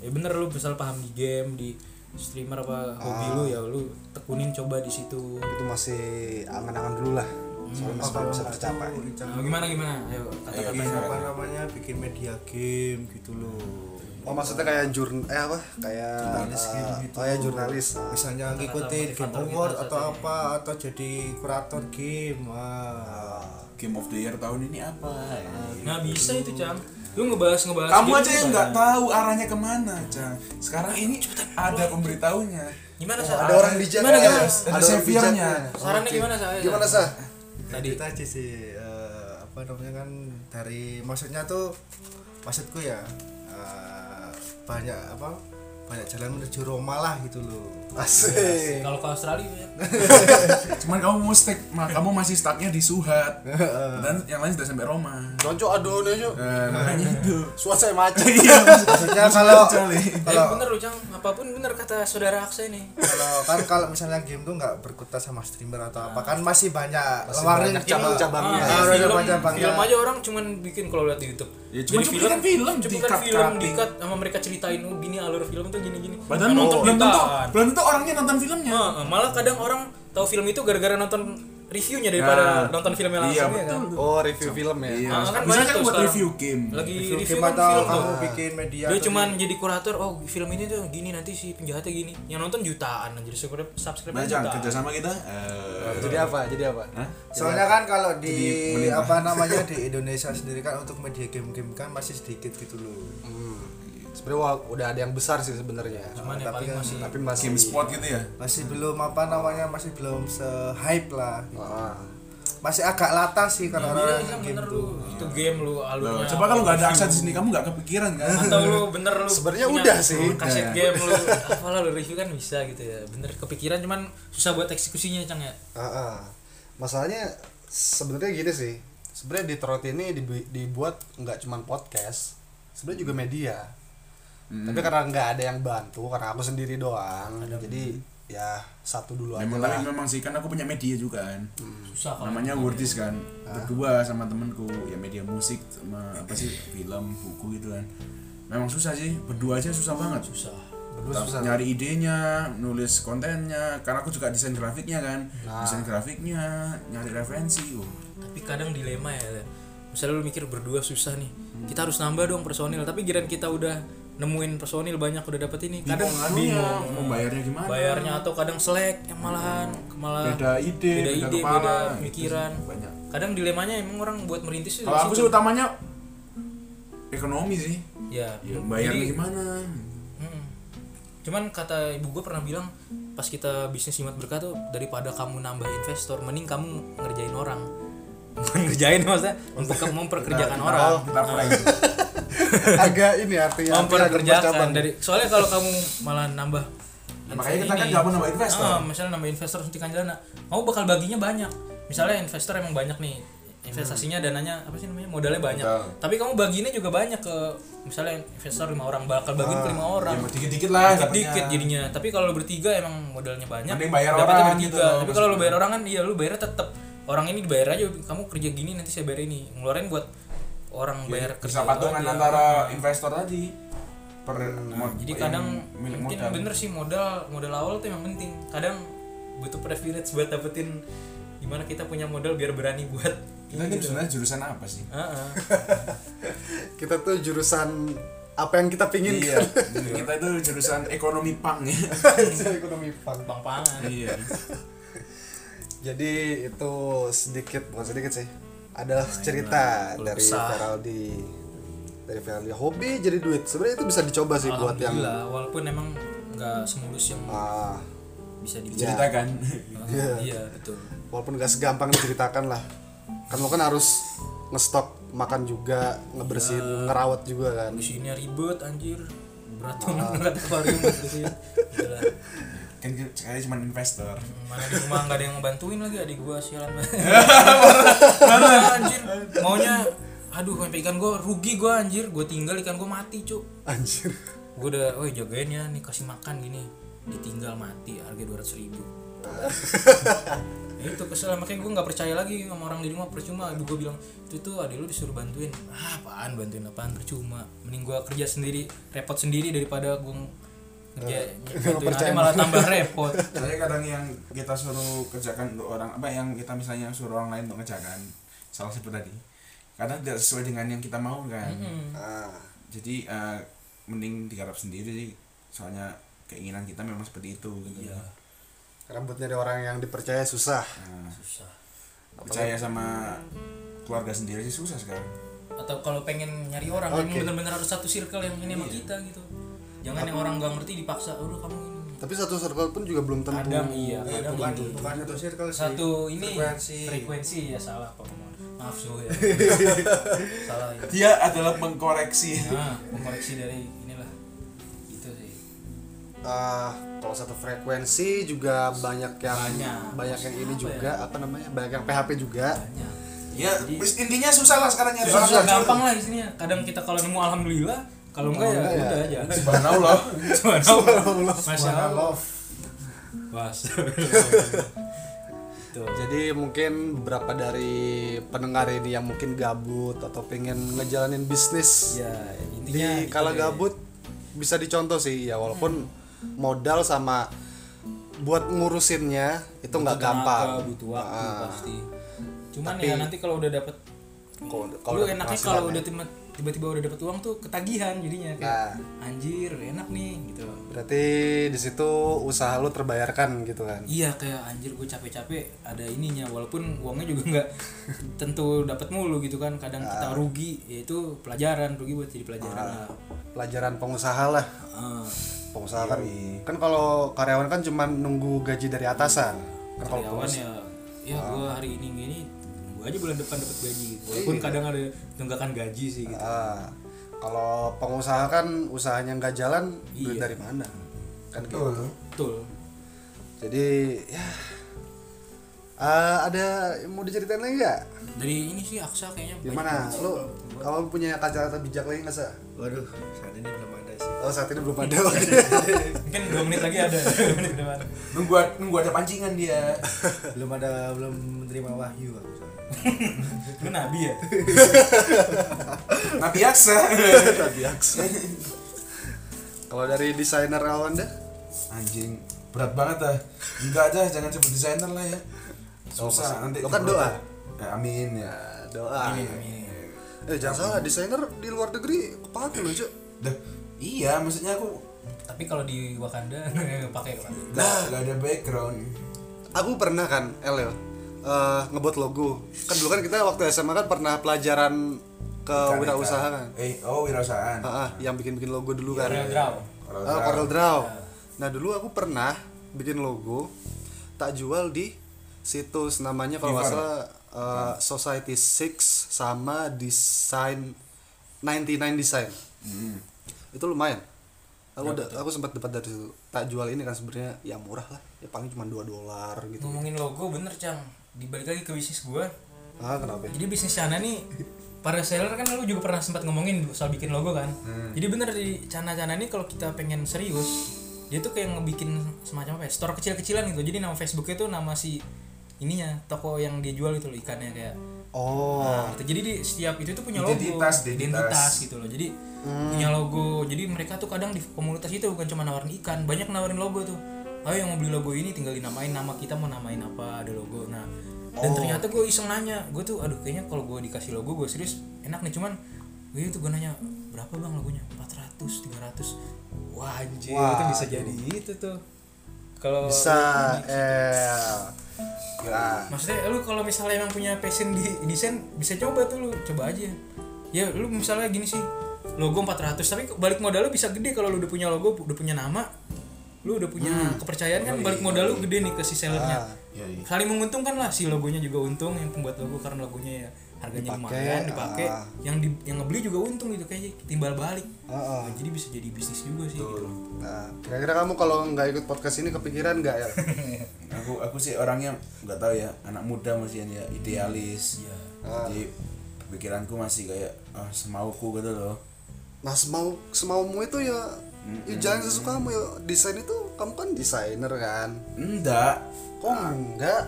Ya bener lu misal paham di game, di streamer apa hobi lu ya lu tekunin coba di situ. itu masih angan-angan dulu lah soalnya masih belum bisa tercapai Nah, gimana gimana? Ayo kata-kata. apa namanya bikin media game gitu loh oh maksudnya kayak jurn eh apa kayak Jurnalis eh, gitu. oh ya jurnalis Ah. misalnya ngikutin game award kita atau apa atau jadi kurator game ah. Game of the Year tahun ini apa? Nah bisa itu cam. Lu ngebahas ngebahas. Kamu aja yang juga. nggak tahu arahnya ke mana, Cang. Sekarang ini ada pemberitahunya. Gimana Oh, sah? ada orang bijak Gimana ya. Ada saviornya. Sarannya gimana saya? gimana sah Tadi. itu aja sih eh, apa namanya kan dari maksudnya tuh maksudku ya eh, banyak apa banyak jalan menuju Roma lah gitu loh asik Kalau ke Australia ya. Cuman kamu mau stick, ma- kamu masih stucknya di Suhat. Dan yang lain sudah sampai Roma. Cocok aduh nih cok Eh, makanya itu. suat saya macet Iya, maksudnya kalau Kecuali. Eh, bener lu cang. Apa pun bener kata saudara Aksa ini. kalau kan kalau misalnya game tuh nggak berkutat sama streamer atau apa kan masih banyak warna cabang-cabangnya. Ah, Ah, ada film, film aja orang cuman bikin kalau lihat di YouTube. Ya, cuma Jadi cuplikan film, film cutting. di cut sama mereka ceritain oh gini alur film tuh gini gini. Padahal Kan nonton untuk belum tentu, jutaan. belum tentu orangnya nonton filmnya. Ah, malah kadang orang tahu film itu gara-gara nonton reviewnya daripada Nah, nonton filmnya iya, langsung ya kan. betul. oh review film ya Iya, Ah, kan banyak kan tuh buat sekarang. review game. Lagi review review game kan atau film kamu tuh. bikin media Dia cuman jadi kurator, oh film ini tuh gini nanti si penjahatnya gini. Yang nonton jutaan anjir subscribe subscribe Nah, Cang, jutaan. kerja sama kita. eh, jadi apa jadi apa Hah? soalnya kan kalau di Jadi apa namanya di Indonesia sendiri kan untuk media game-game kan masih sedikit gitu loh hmm. Sebenarnya udah ada yang besar sih sebenarnya Cuman Tapi kan- masih tapi masih Game sport gitu ya. masih belum apa namanya masih belum se hype lah gitu. Ah. masih agak lata sih kalau Iya, orang iya, game bener tuh lu. Itu game lu Loh, alurnya. coba kalau nggak ada aksa di sini kamu nggak kepikiran kan? atau lu bener lu Sebenarnya udah sih. kaset game lu apalah lu review kan bisa gitu ya bener kepikiran cuman susah buat eksekusinya cang ya Ah, ah. masalahnya sebenarnya gini sih sebenarnya Detroit ini dibu- dibuat nggak cuman podcast sebenarnya juga media tapi karena nggak ada yang bantu karena aku sendiri doang jadi ya satu dulu aja Memang lah tapi memang sih kan aku punya media juga kan. susah kalau Namanya Wordis kan. Berdua sama temenku ya media musik sama apa sih film, buku gitu kan. Memang susah sih, berdua aja susah banget. susah Berdua susah. nyari idenya, nulis kontennya, karena aku juga desain grafiknya kan, Nah. desain grafiknya, nyari referensi, uh. tapi kadang dilema ya misalnya lu mikir berdua susah nih kita harus nambah dong personil tapi giran kita udah nemuin personil banyak udah dapet ini kadang bingung anunya, mau bayarnya gimana? bayarnya atau kadang selek yang malahan malah beda ide, beda beda, ide kepala, beda sih, banyak. kadang dilemanya emang orang buat merintis itu Kalau aku sih utamanya ekonomi sih, ya, ya, bayarnya jadi- gimana? Cuman kata ibu gue pernah bilang pas kita bisnis jimat berkah tuh daripada kamu nambah investor, mending kamu ngerjain orang. Ngerjain maksudnya untuk memperkerjakan orang. Kita prank. agak ini artinya memperkerjakan. dari soalnya kalau kamu malah nambah Makanya kita kan ini, nggak mau nambah investor. ah, misalnya nambah investor suntikan dana kamu bakal baginya banyak. Misalnya investor emang banyak nih investasinya dananya apa sih namanya modalnya banyak. Betul. tapi kamu baginya juga banyak ke misalnya investor lima orang bakal bagiin ke lima orang. Ya dikit-dikit lah dikit dapatnya. jadinya. Tapi kalau lo bertiga emang modalnya banyak. Mending bayar orang bertiga. gitu, tapi kalau lo bayar orang kan iya lo bayarnya tetap orang ini dibayar aja kamu kerja gini nanti saya bayar ini. Ngeluarin buat orang bayar kerja patungan aja. antara investor tadi per Nah, mod- jadi yang kadang milik mungkin modal. bener sih modal modal awal tuh emang penting. Kadang butuh privilege buat dapetin gimana kita punya modal biar berani buat kita ini sebenarnya jurusan apa sih? Heeh. kita tuh jurusan apa yang kita pingin iya kita itu jurusan ekonomi pang ya. Ekonomi fun bang pangan. Iya. Jadi itu sedikit bukan sedikit sih adalah cerita keluh dari. Feraldi dari Feraldi hobi jadi duit. Sebenarnya itu bisa dicoba sih buat yang walaupun emang nggak semulus yang ah, bisa dibilang ceritakan Iya. iya. betul. Walaupun gak segampang diceritakan lah. Kan lo kan harus ngestok makan juga ngebersihin ngerawat juga kan. Di sini ribet anjir. Berat banget bersihin Gitu lah. Kan sekali cuma investor. Mana di rumah nggak ada yang ngebantuin lagi adik gua sialan Parah, anjir? Maunya aduh sampai ikan gua rugi gua anjir. Gua tinggal ikan gua mati cuk. Anjir. Gua udah oh jagain ya nih kasih makan gini. Ditinggal mati harga dua ratus ribu. Ya itu kesel makanya gue nggak percaya lagi sama orang di rumah. Percuma ibu gue bilang itu tuh adik lu disuruh bantuin. Ah apaan? Bantuin apaan? Percuma. Mending gue kerja sendiri repot sendiri daripada gue kerja bantuin percaya. ada malah tambah repot. Saya kadang yang kita suruh kerjakan untuk orang apa yang kita misalnya suruh orang lain untuk ngerjakan salah satu tadi kadang tidak sesuai dengan yang kita mau kan. Ah, jadi eh, mending digarap sendiri sih. Soalnya keinginan kita memang seperti itu gitu. Iya. Karena buat nyari orang yang dipercaya susah. Nah, susah. Percaya sama keluarga sendiri sih susah sekarang. Atau kalau pengen nyari orang yang benar-benar harus satu circle yang ini sama kita gitu jangan yang orang gak ngerti dipaksa udah kamu ini. Tapi satu circle pun juga belum tentu. Kadang iya Eh, kadang bukan gitu. bukan satu circle sih. Satu ini frekuensi. frekuensi ya salah apa ngomong. Maaf so ya. Salah ya. Dia adalah mengkoreksi. Nah mengoreksi dari inilah. Gitu sih. Ah, kalau satu frekuensi juga banyak yang Banyak. banyak yang ini Apa juga apa namanya? Banyak yang PHP juga. Banyak. Ya wis- intinya susah lah sekarang nyari orang susah jujur. gampang lah isinya. Kadang kita kalau nemu alhamdulillah kalau enggak ya ya. udah aja subhanallah subhanallah masya Mana allah love Wah, Tuh. jadi mungkin beberapa dari pendengar ini yang mungkin gabut atau pengen ngejalanin bisnis ya di intinya itu kala deh. gabut bisa dicontoh sih ya walaupun modal sama buat ngurusinnya itu nggak gampang butuh waktu Ah. pasti cuman Tapi- ya nanti kalau udah dapet Kalau- lu kalau dapet enaknya kalau ya. udah tiba- tiba-tiba udah dapet uang tuh ketagihan jadinya kayak anjir enak nih gitu. Berarti di situ usaha lu terbayarkan gitu kan? Iya kayak anjir gue capek-capek ada ininya walaupun uangnya juga nggak tentu dapat mulu gitu kan kadang kita rugi ya itu pelajaran rugi buat jadi pelajaran lah. pelajaran pengusaha lah. Ah, pengusaha kan kan kalau karyawan kan cuma nunggu gaji dari atasan kan kalau karyawan ya ya gue hari ini gini aja bulan depan dapat gaji gitu. walaupun kadang ada tunggakan gaji sih gitu. Ah, kalau pengusaha kan usahanya nggak jalan duit Iya. dari mana? Kan gitu. Betul. Jadi ya. Ah, ada yang mau diceritain lagi nggak? Dari ini sih Aksa kayaknya gimana? lu kamu punya kacamata bijak lagi nggak sih waduh saat ini belum ada sih. Oh saat ini belum ada. Mungkin dua menit lagi ada. Menit nunggu nunggu ada pancingan dia. Belum ada belum menerima wahyu aku. Lu nabi ya? Nah biasa biasa kalau dari desainer Alwanda anjing. Berat banget dah. Enggak aja jangan sebut desainer lah ya. Susah nanti Lo kan doa. Ya, amin ya. Doa. Amin. eh jangan salah desainer di luar negeri kepake loh cuk. Dah, iya maksudnya aku tapi kalau di Wakanda pakai Wakanda nggak nggak ada background. Aku pernah kan El ya eh, ngebuat logo. Kan dulu kan kita waktu SMA kan pernah pelajaran ke wirausaha kan? Eh oh wirausahaan. Ah, ah, yang bikin-bikin logo dulu kan. Corel Draw. Corel Ah, Corel Draw. Nah dulu aku pernah bikin logo tak jual di situs namanya kalau nggak salah uh, Society Six sama Design 99 design. Hmm. itu lumayan. Aku udah aku sempat dapat dari situ. Tak jual ini kan sebenarnya ya murah lah. Ya paling cuma 2 dolar gitu. Ngomongin logo bener cang dibalik lagi ke bisnis gua ah kenapa jadi bisnis Cana nih para seller kan lu juga pernah sempat ngomongin soal bikin logo kan jadi bener di Cana-Cana ini kalau kita pengen serius dia tuh kayak ngebikin semacam apa ya store kecil-kecilan gitu jadi nama Facebooknya tuh nama si ininya toko yang dia jual itu loh ikannya kayak oh Nah, gitu. jadi di setiap itu tuh punya Identitas, logo, identitas. gitu loh. Jadi punya logo. Jadi mereka tuh kadang di komunitas itu bukan cuma nawarin ikan, banyak nawarin logo tuh. Ayo yang mau beli logo ini tinggal dinamain nama kita mau namain apa ada logo. Nah, dan ternyata gue iseng nanya, gue tuh aduh kayaknya kalau gue dikasih logo gue serius enak nih cuman gue tuh gue nanya berapa bang logonya? 400 300 wah anjir Wah, itu bisa jadi itu tuh. Kalau bisa eh ya. Maksudnya lu kalau misalnya emang punya passion di desain bisa coba tuh lu coba aja. Ya lu misalnya gini sih logo 400 tapi balik modal lu bisa gede kalau lu udah punya logo udah punya nama lu udah punya kepercayaan kan balik modal lu gede nih ke si sellernya Iya, iya. saling menguntungkan lah si logonya juga untung yang pembuat logo karena logonya ya harganya Dipakai, lumayan dipakai. ah. yang di, yang ngebeli juga untung gitu kayak timbal balik. Ah, ah. Nah, jadi bisa jadi bisnis juga sih gitu. Nah kira-kira kamu kalau nggak ikut podcast ini kepikiran nggak ya aku aku sih orangnya nggak tahu ya anak muda masih ya idealis. Iya. jadi pikiranku masih kayak ah, semauku gitu loh. Nah semau semaumu itu ya ya jangan sesukamu ya desain itu kamu kan desainer kan? Enggak. Kok enggak?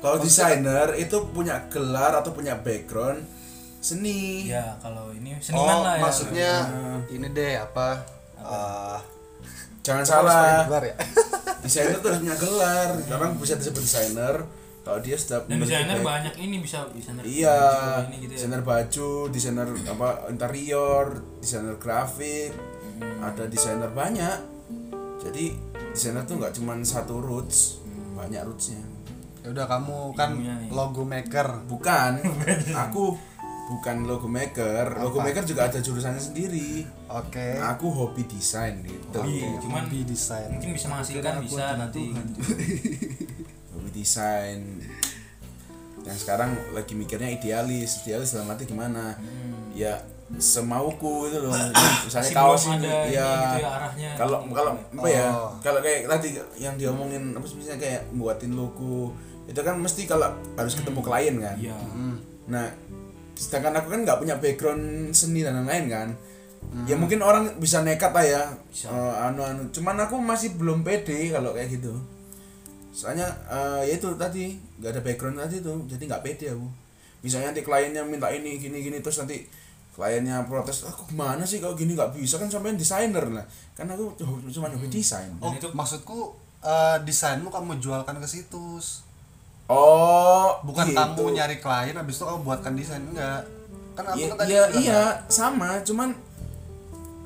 Kalau desainer itu punya gelar atau punya background seni. Ya kalau ini oh seniman lah ya. maksudnya ini deh apa? Eh jangan harus pakai salah gelar ya? Desainer tuh harus punya gelar. Orang bisa disebut desainer kalau dia sudah dan desainer banyak ini bisa desainer Iya, baju, ini gitu ya. desainer baju, desainer apa interior, desainer grafik, Hmm. Ada desainer banyak. Jadi desainer tuh nggak cuma satu roots, banyak rootsnya. ya udah kamu kan Ilmunya nih. logo maker Bukan, aku bukan logo maker. Logo maker juga ada jurusannya sendiri. oke Aku hobi desain gitu. Iya, cuman di desain mungkin bisa menghasilkan bisa nanti Hobi desain. Yang sekarang lagi mikirnya idealis, idealis dalam arti gimana? Ya semauku itu loh. Misalnya kaos ini, ya. gitu ya arahnya kalau gitu. kalau apa ya Oh. kalau kayak tadi yang diomongin apa sih misalnya kayak buatin logo itu kan mesti kalau harus ketemu klien kan iya nah sedangkan aku kan nggak punya background seni dan lain-lain kan Hmm. ya mungkin orang bisa nekat lah ya Eh, anu anu cuman aku masih belum pede kalau kayak gitu soalnya eh, ya itu tadi nggak ada background tadi tuh jadi nggak pede aku misalnya nanti kliennya minta ini gini gini terus nanti kliennya protes aku gimana sih kalau gini nggak bisa? Kan sampai desainer lah. Kan aku cuma hobi desain. Oh maksudku eh, desainmu kamu jualkan ke situs. Oh bukan gitu. kamu nyari klien habis itu kamu buatkan desain. Enggak. Kan aku Iya, kan tadi iya, bilang iya, kan, sama, cuman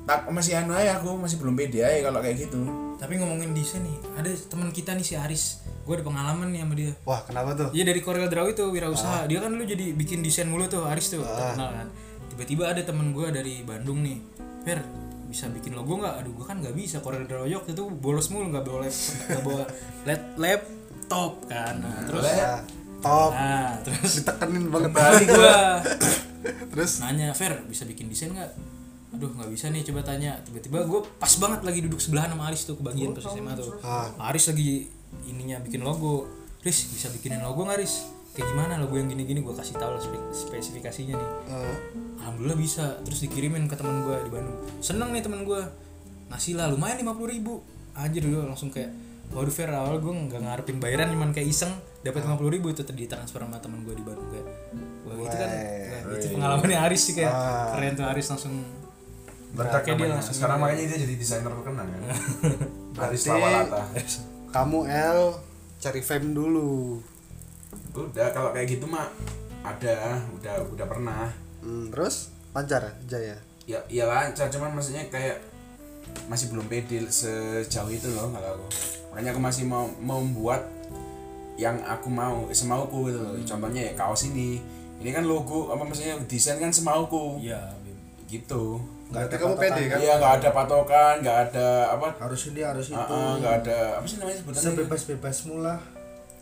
tak masih anu aja aku masih belum pede aja kalau kayak gitu. tapi ngomongin desain nih ada teman kita nih si Aris. Gue ada pengalaman nih sama dia. Wah kenapa tuh? Iya dari Corel Draw itu wirausaha. Dia kan dulu jadi bikin desain mulu tuh Aris tuh. Terkenal kan. Tiba-tiba ada temen gue dari Bandung nih. Fer bisa bikin logo nggak? Aduh gue kan nggak bisa Corel Draw yok itu bolos mulu nggak bawa lap, nggak bawa lap- laptop kan. Nah, terus Ya, top nah terus ditekenin banget kembali gue terus nanya Fer bisa bikin desain nggak? Aduh nggak bisa nih coba tanya. Tiba-tiba gue pas banget lagi duduk sebelahan sama Aris tuh kebagian pas SMA tuh. Ah. Aris lagi ininya bikin logo. Riz bisa bikinin logo nggak Riz? Kayak gimana logo yang gini-gini gue kasih tahu spesifikasinya nih. Eh, Alhamdulillah bisa. Terus dikirimin ke teman gue di Bandung. Seneng nih teman gue. Ngasih lah lumayan lima puluh ribu. Anjir gue langsung kayak Waduh fair awal gue nggak ngarepin bayaran cuman kayak iseng dapat lima puluh ribu itu tadi transfer sama teman gue di Bandung kayak wah itu kan itu pengalamannya Aris sih kayak Ah. keren tuh Aris langsung Kayak dia langsung Sekarang makanya dia jadi desainer terkenal kan. Aris Berarti- Lawalata. kamu L cari fame dulu Udah kalau kayak gitu mah ada, udah udah pernah. Hmm, terus lancar Jaya Ya ya lancar cuman maksudnya kayak masih belum pede sejauh itu loh kalau aku. Makanya aku masih mau membuat yang aku mau semauku gitu loh. Contohnya ya kaos ini. Ini kan logo apa maksudnya desain kan semauku. iya Gitu. berarti kamu pede kan Iya nggak ada patokan, nggak ada apa harus ini harus itu Ah, ah, nggak ada apa sih namanya sebutannya? sebebas bebasmu lah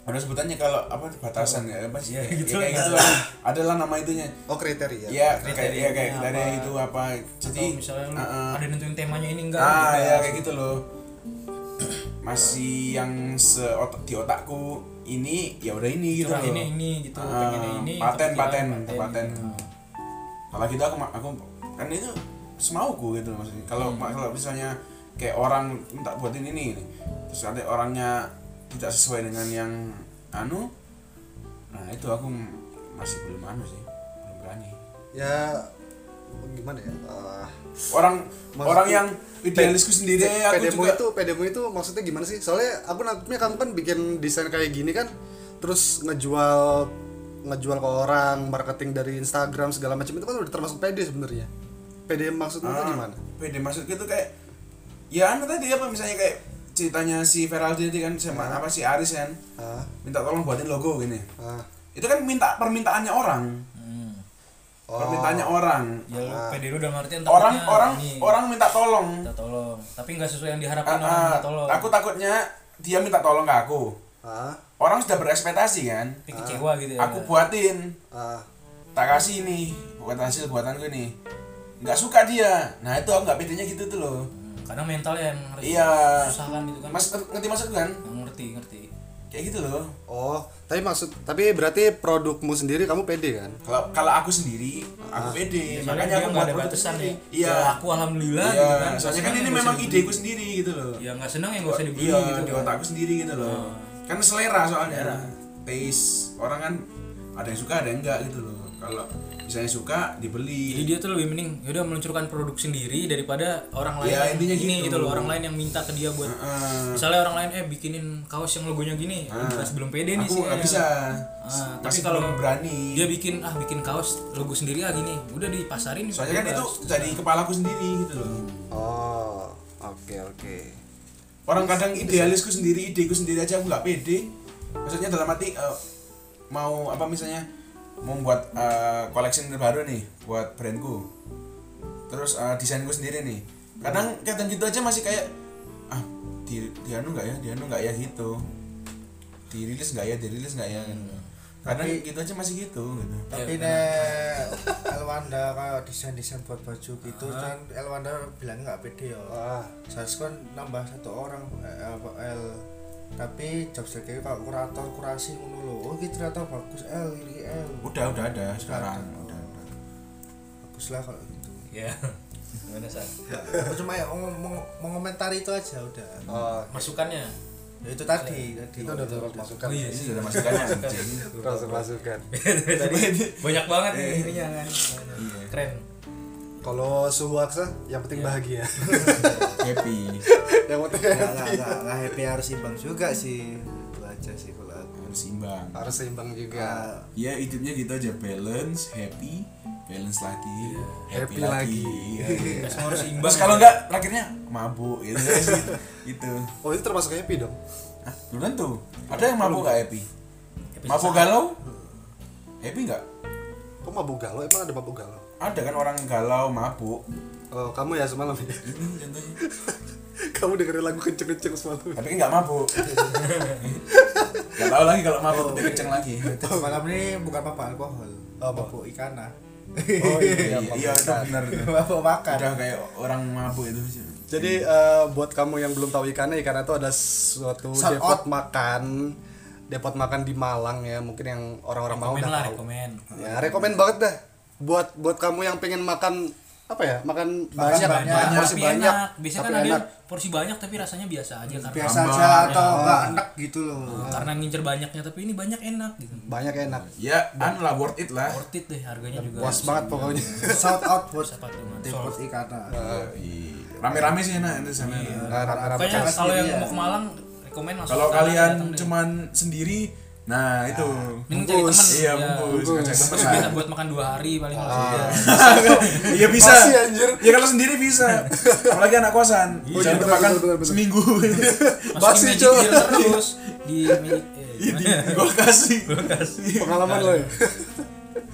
ada sebutannya kalau apa batasan ya apa sih Ya, Ya, gitu kayak lah. gitu lah adalah nama itunya oh kriteria ya kayak Kriteria ya kayak apa. kriteria itu apa jadi atau misalnya uh, uh. ada nentuin temanya ini enggak ah gitu. ya kayak gitu loh masih yang se di otakku ini ya udah ini gitu Curah loh ini ini gitu Ah, pengennya ini paten, kepikiran paten, paten. gitu. kalau gitu aku aku kan itu semauku gitu maksudnya kalau Hmm. kalau misalnya kayak orang minta buatin ini nih terus ada orangnya tidak sesuai dengan yang anu. Nah itu aku masih belum anu sih belum berani. Ya gimana ya? Ah, orang orang yang idealisku sendiri aku pedemu juga itu pedemu itu maksudnya gimana sih? Soalnya aku nangkepnya kamu kan bikin desain kayak gini kan terus ngejual ngejual ke orang marketing dari Instagram segala macam itu kan udah termasuk pede sebenarnya. Pede maksudnya itu Ah, gimana? pede maksud gitu kayak ya anu tadi apa misalnya kayak ceritanya si Feraldi tadi kan sama apa si Aris kan ah minta tolong buatin logo gini. Ah itu kan minta permintaannya orang. Hmm. Oh. permintaannya orang. Ya lu lu dalam artian orang orang ini, orang minta tolong. Minta tolong. Tapi nggak sesuai yang Ah, diharapkan orang ah, minta tolong. Aku takutnya dia minta tolong ke aku. Ah orang sudah berekspektasi kan? Tapi kecewa gitu ya. Aku buatin. Ah tak kasih ini bukan hasil buatanku ini. Nggak suka dia. Nah itu aku nggak pedenya gitu tuh loh Hmm, kadang mental yang harus Iya. susah kan gitu kan. Mas ngerti maksud kan? Ngerti ngerti. Kayak gitu loh. Oh tapi maksud tapi berarti produkmu sendiri kamu pede kan? Kalau kalau aku sendiri aku pede. Soalnya makanya aku nggak buat ada batasan ya. Iya. Ya, aku alhamdulillah iya. gitu kan. Soalnya kan ini memang ideku sendiri gitu loh. Ya nggak senang yang nggak usah dibeli iya gitu di otakku sendiri gitu loh. Kan selera soalnya. Taste orang kan ada yang suka ada yang enggak gitu loh. Kalau misalnya suka dibeli. Jadi dia tuh lebih mending yaudah meluncurkan produk sendiri daripada orang lain Ya, intinya ini gitu. gitu loh orang lain yang minta ke dia buat. Heeh. misalnya orang lain eh bikinin kaos yang logonya gini. Masih belum pede nih aku sih. nggak bisa. Ah, tapi kalau berani. dia bikin ah bikin kaos logo sendiri ah gini. Udah dipasarin soalnya kan itu dari kepalaku sendiri gitu loh. Oh oke oke. Orang kadang idealisku sendiri ideku sendiri aja aku nggak pede. Maksudnya dalam arti eh, mau apa misalnya mau buat eh, koleksi terbaru nih buat brandku. Terus eh, desainku sendiri nih. Kadang kadang gitu aja masih kayak ah di di anu nggak ya? Di anu nggak ya? Gitu. Dirilis nggak ya? Dirilis nggak ya? Gitu. kadang gitu aja masih gitu gitu. tapi nek Elwanda kayak desain desain buat baju gitu kan Elwanda bilangnya nggak pede ya. Ah. Seharusnya kan nambah satu orang eh, apa L tapi job kayak kalau kurator kurasi ngono lho. Oh gitu ternyata bagus L ini L. Udah udah ada sekarang. Udah, udah. bagus lah kalau gitu. Ya gimana san aku cuma ya mengomentari itu aja udah. Oh masukannya? Ya itu tadi tadi. Itu udah terus masukan. Oh iya ini sih sudah masukannya anjing. Terus masukan. Tadi banyak banget ininya kan. Keren kalau suhu aksa yang penting bahagia. Happy. Yang penting nggak nggak nggak nggak happy harus imbang juga sih. Itu aja sih kalau aku. Harus imbang. Harus seimbang juga. Nggak- ya hidupnya gitu aja. Balance happy balance lagi Happy lagi. Iya, iya. semua harus imbang. Terus kalau enggak akhirnya mabuk gitu. Gitu. Oh itu termasuk happy dong? Hah, belum tentu. Ada yang mabuk nggak happy? Mabuk galau? Happy nggak? Kok mabuk galau? Emang ada mabuk galau ada kan orang galau mabuk. Oh kamu ya semalam ya? Contohnya. Kamu dengerin lagu kenceng-kenceng semalam. Tapi kan nggak mabuk. Nggak tahu lagi kalau mabuk tapi kenceng lagi. Tapi malam ini bukan apa alkohol. Apa? mabuk ikana oh iya iya itu benar. Mabuk makan. Udah kayak orang mabuk itu Jadi eh, buat kamu yang belum tahu ikannya, ikan itu ada suatu Shout depot out. makan, depot makan di Malang ya, mungkin yang orang-orang mau udah lah tahu. rekomen. Ya rekomen banget dah. Buat buat kamu yang pengen makan apa ya, makan, banyak, banyak, porsi tapi banyak, enak. Biasanya tapi kan ada porsi banyak tapi rasanya biasa aja karena biasa aja atau nggak enak gitu loh. Karena ngincer banyaknya tapi ini banyak enak gitu. Banyak enak. ya anu lah worth it lah. Worth it deh harganya juga. Puas banget pokoknya. shout out buat depot ikana Iya. rame-rame sih enak itu sana. Nah, rame-rame. pokoknya kalau yang ya. mau ke Malang rekomen langsung kalau kalian cuman sendiri nah itu. Mending bungkus. teman iya ya. bungkus Terus teman bisa. Buat makan dua hari paling Ah. iya bisa. Masih, anjir. ya kalau sendiri bisa. Apalagi anak kosan. Iya, jangan betul, makan seminggu. Cok. deal terus di eh, gue kasih. kasih. Pengalaman lo ya.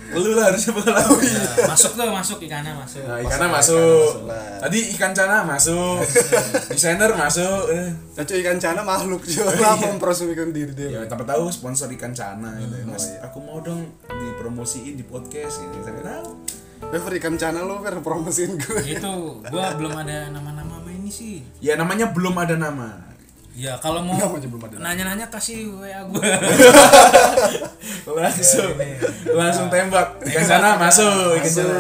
Lu lah harusnya pengalaman. Nah, masuk tuh masuk ikannya masuk Nah, ikannya Masuk, masuk. ikan masuk. Tadi ikan cana masuk. Desainer masuk. Eh. Cacu ikan cana makhluk juga Iya. mempromosikan diri dia. Ya, tapi tahu sponsor ikan cana gitu. Mas, aku mau dong dipromosiin di podcast ini. Saya tahu. Fer ikan cana lo Fer promosiin gue. itu gua belum ada nama-nama ini sih Ya namanya belum ada nama. Ya kalau mau ada. nanya-nanya kasih wa gua Langsung langsung tembak. Ikan cana masuk, ikan cana.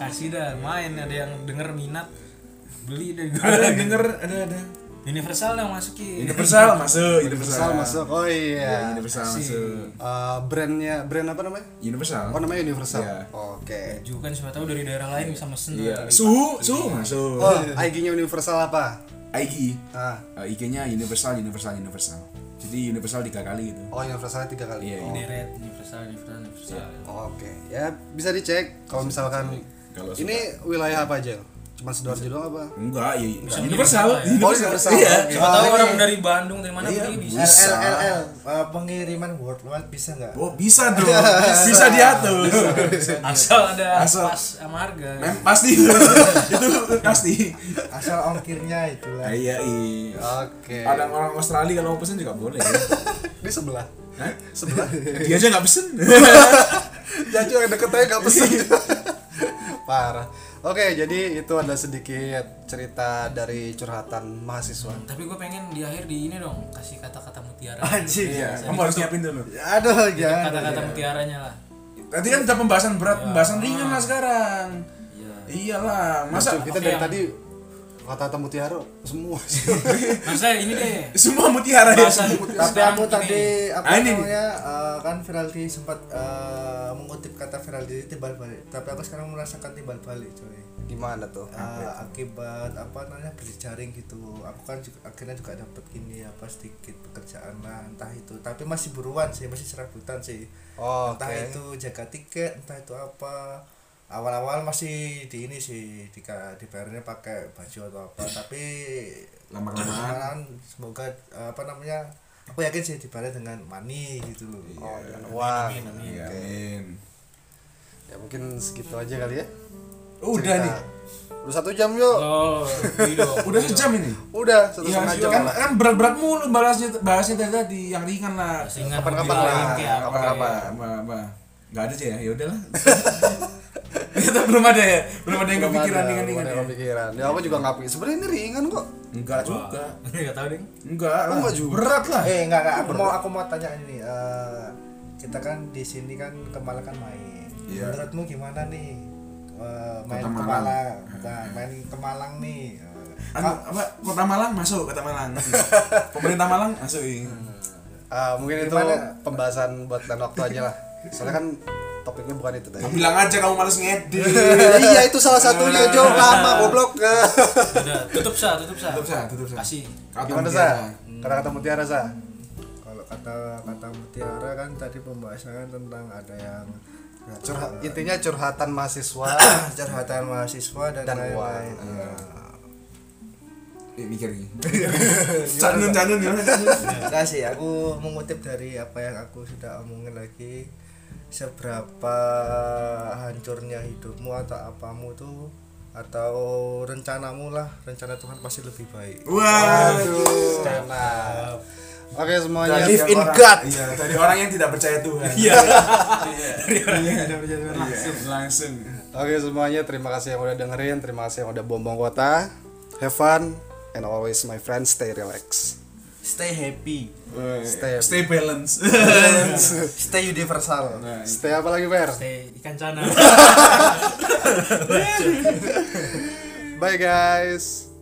kasih dah main ada yang denger minat beli deh Ada yang denger, ada ada. universal yang masukin Universal masuk, Universal masuk. Oh Ya, iya. Universal masuk. Eh, brandnya brand apa namanya? Universal. Oh namanya Universal. Iya. Oke. juga kan siapa tahu dari daerah lain bisa mesen. Iya. Suhu, suhu masuk. Oh, IG-nya Universal apa? IG. Ah, Uh, IG-nya Universal, Universal, Universal. Jadi Universal tiga kali gitu. oh Universalnya tiga kali. Iya, Oh, Deret, universal universal universal Oke, ya bisa dicek kalau misalkan Kalau ini wilayah apa aja? Cuma sidoarjo doang apa? Enggak, ya Bisa Universal. menjadi apa ya? Oh, Universal. Iya. Siapa tahu ini- orang dari Bandung dari mana Iya, bisa bisa. LLL eh, pengiriman worldwide bisa nggak? Oh, bisa dong. bisa diatur. asal ada Asal- pas sama harga Mem, pasti. itu pasti. Asal ongkirnya itulah. Ah, Iya, iya. Oke. Ada orang Australia kalau mau pesen juga boleh. Di sebelah. Hah? Sebelah. Dia aja nggak pesen. Jacu yang deket aja gak pesen. Parah. Oke, jadi itu ada sedikit cerita dari curhatan mahasiswa. tapi gue pengen di akhir di ini dong kasih kata-kata mutiara Anjing. Iya, kamu harus nyiapin dulu. Aduh, jangan. kata-kata mutiaranya lah Tadi kan udah pembahasan berat, pembahasan ringan lah sekarang. Iya. Iyalah, masa kita oke, dari yang- tadi kata-kata mutiara semua sih. maksudnya ini deh semua mutiara ya? Tapi aku ini. tadi apa Ah, ini namanya eh, kan Viraldi sempat eh, mengutip kata Viraldi timbal balik. Tapi aku sekarang merasakan timbal balik, coy. Gimana tuh? Eh, akibat apa namanya berjaring gitu aku kan juga, akhirnya juga dapat gini apa sedikit pekerjaan lah entah itu tapi masih buruan sih masih serabutan sih Oh, entah itu jaga tiket entah itu apa awal-awal masih di ini sih di dibayarnya pakai baju atau apa tapi Lama-kelamaan. lama-kelamaan semoga apa namanya aku yakin sih dibayar dengan money gitu loh Oh, dengan uang. Iya, amin. Ya mungkin segitu aja kali ya. Udah Cerita. nih. Udah satu jam yuk. oh gitu Udah sejam ini. Udah satu Iya, setengah jam. kan, kan berat-berat mulu bahasnya bahasnya tadi tadi yang ringan lah. Sehingga Kapan-kapan hobi lah. lain kayak apa Kapan-kapan. ya. Apa apa. Enggak ada sih ya. Ya udahlah. Kita belum ada ya. Belum ada yang Belum kepikiran ada, ringan belum ada ya. yang kepikiran. Ya aku juga nggak pikir. Sebenarnya ini ringan kok. Enggak juga. Nggak tahu deh Enggak. Lah. enggak juga. Berat lah. eh enggak enggak aku mau aku mau tanya ini eh, kita kan di sini kan ke Malang kan main Iya. menurutmu gimana nih eh, main Kota ke Malang. Malang bukan main ke Malang nih Eh, Anu, apa Kota Malang masuk Kota Malang. Pemerintah Malang masuk. Ah, mungkin itu Gimana? pembahasan buat lain waktu aja lah. Soalnya kan topiknya bukan itu tadi. Bilang aja kamu males ngedit. iya itu salah satunya Jo lama goblok. udah tutup sa tutup sa Tutup sa, tutup sa. kasih Kata Gimana mutiara. sa? Kata-kata mutiara sa. kalau kata kata Mutiara kan tadi pembahasannya tentang ada yang Nah, curhat, intinya curhatan mahasiswa curhatan mahasiswa dan, dan lain-lain. Iya. Eh, mikir nih. Canun canun canun? Enggak sih, aku mengutip dari apa yang aku sudah omongin lagi seberapa hancurnya hidupmu atau apamu tuh atau rencanamu lah rencana Tuhan pasti lebih baik Waduh. Nah, Oke semuanya. Live in Orang- God. Iya, dari orang yang tidak percaya Tuhan. Iya. Dari orang yang tidak percaya Tuhan langsung. Langsung. Oke semuanya terima kasih yang udah dengerin, terima kasih yang udah bombong kota. Have fun and always my friends stay relax. Stay happy. Stay- Stay balance. stay universal. Stay apa lagi Fer? teh ikan cana. Bye guys.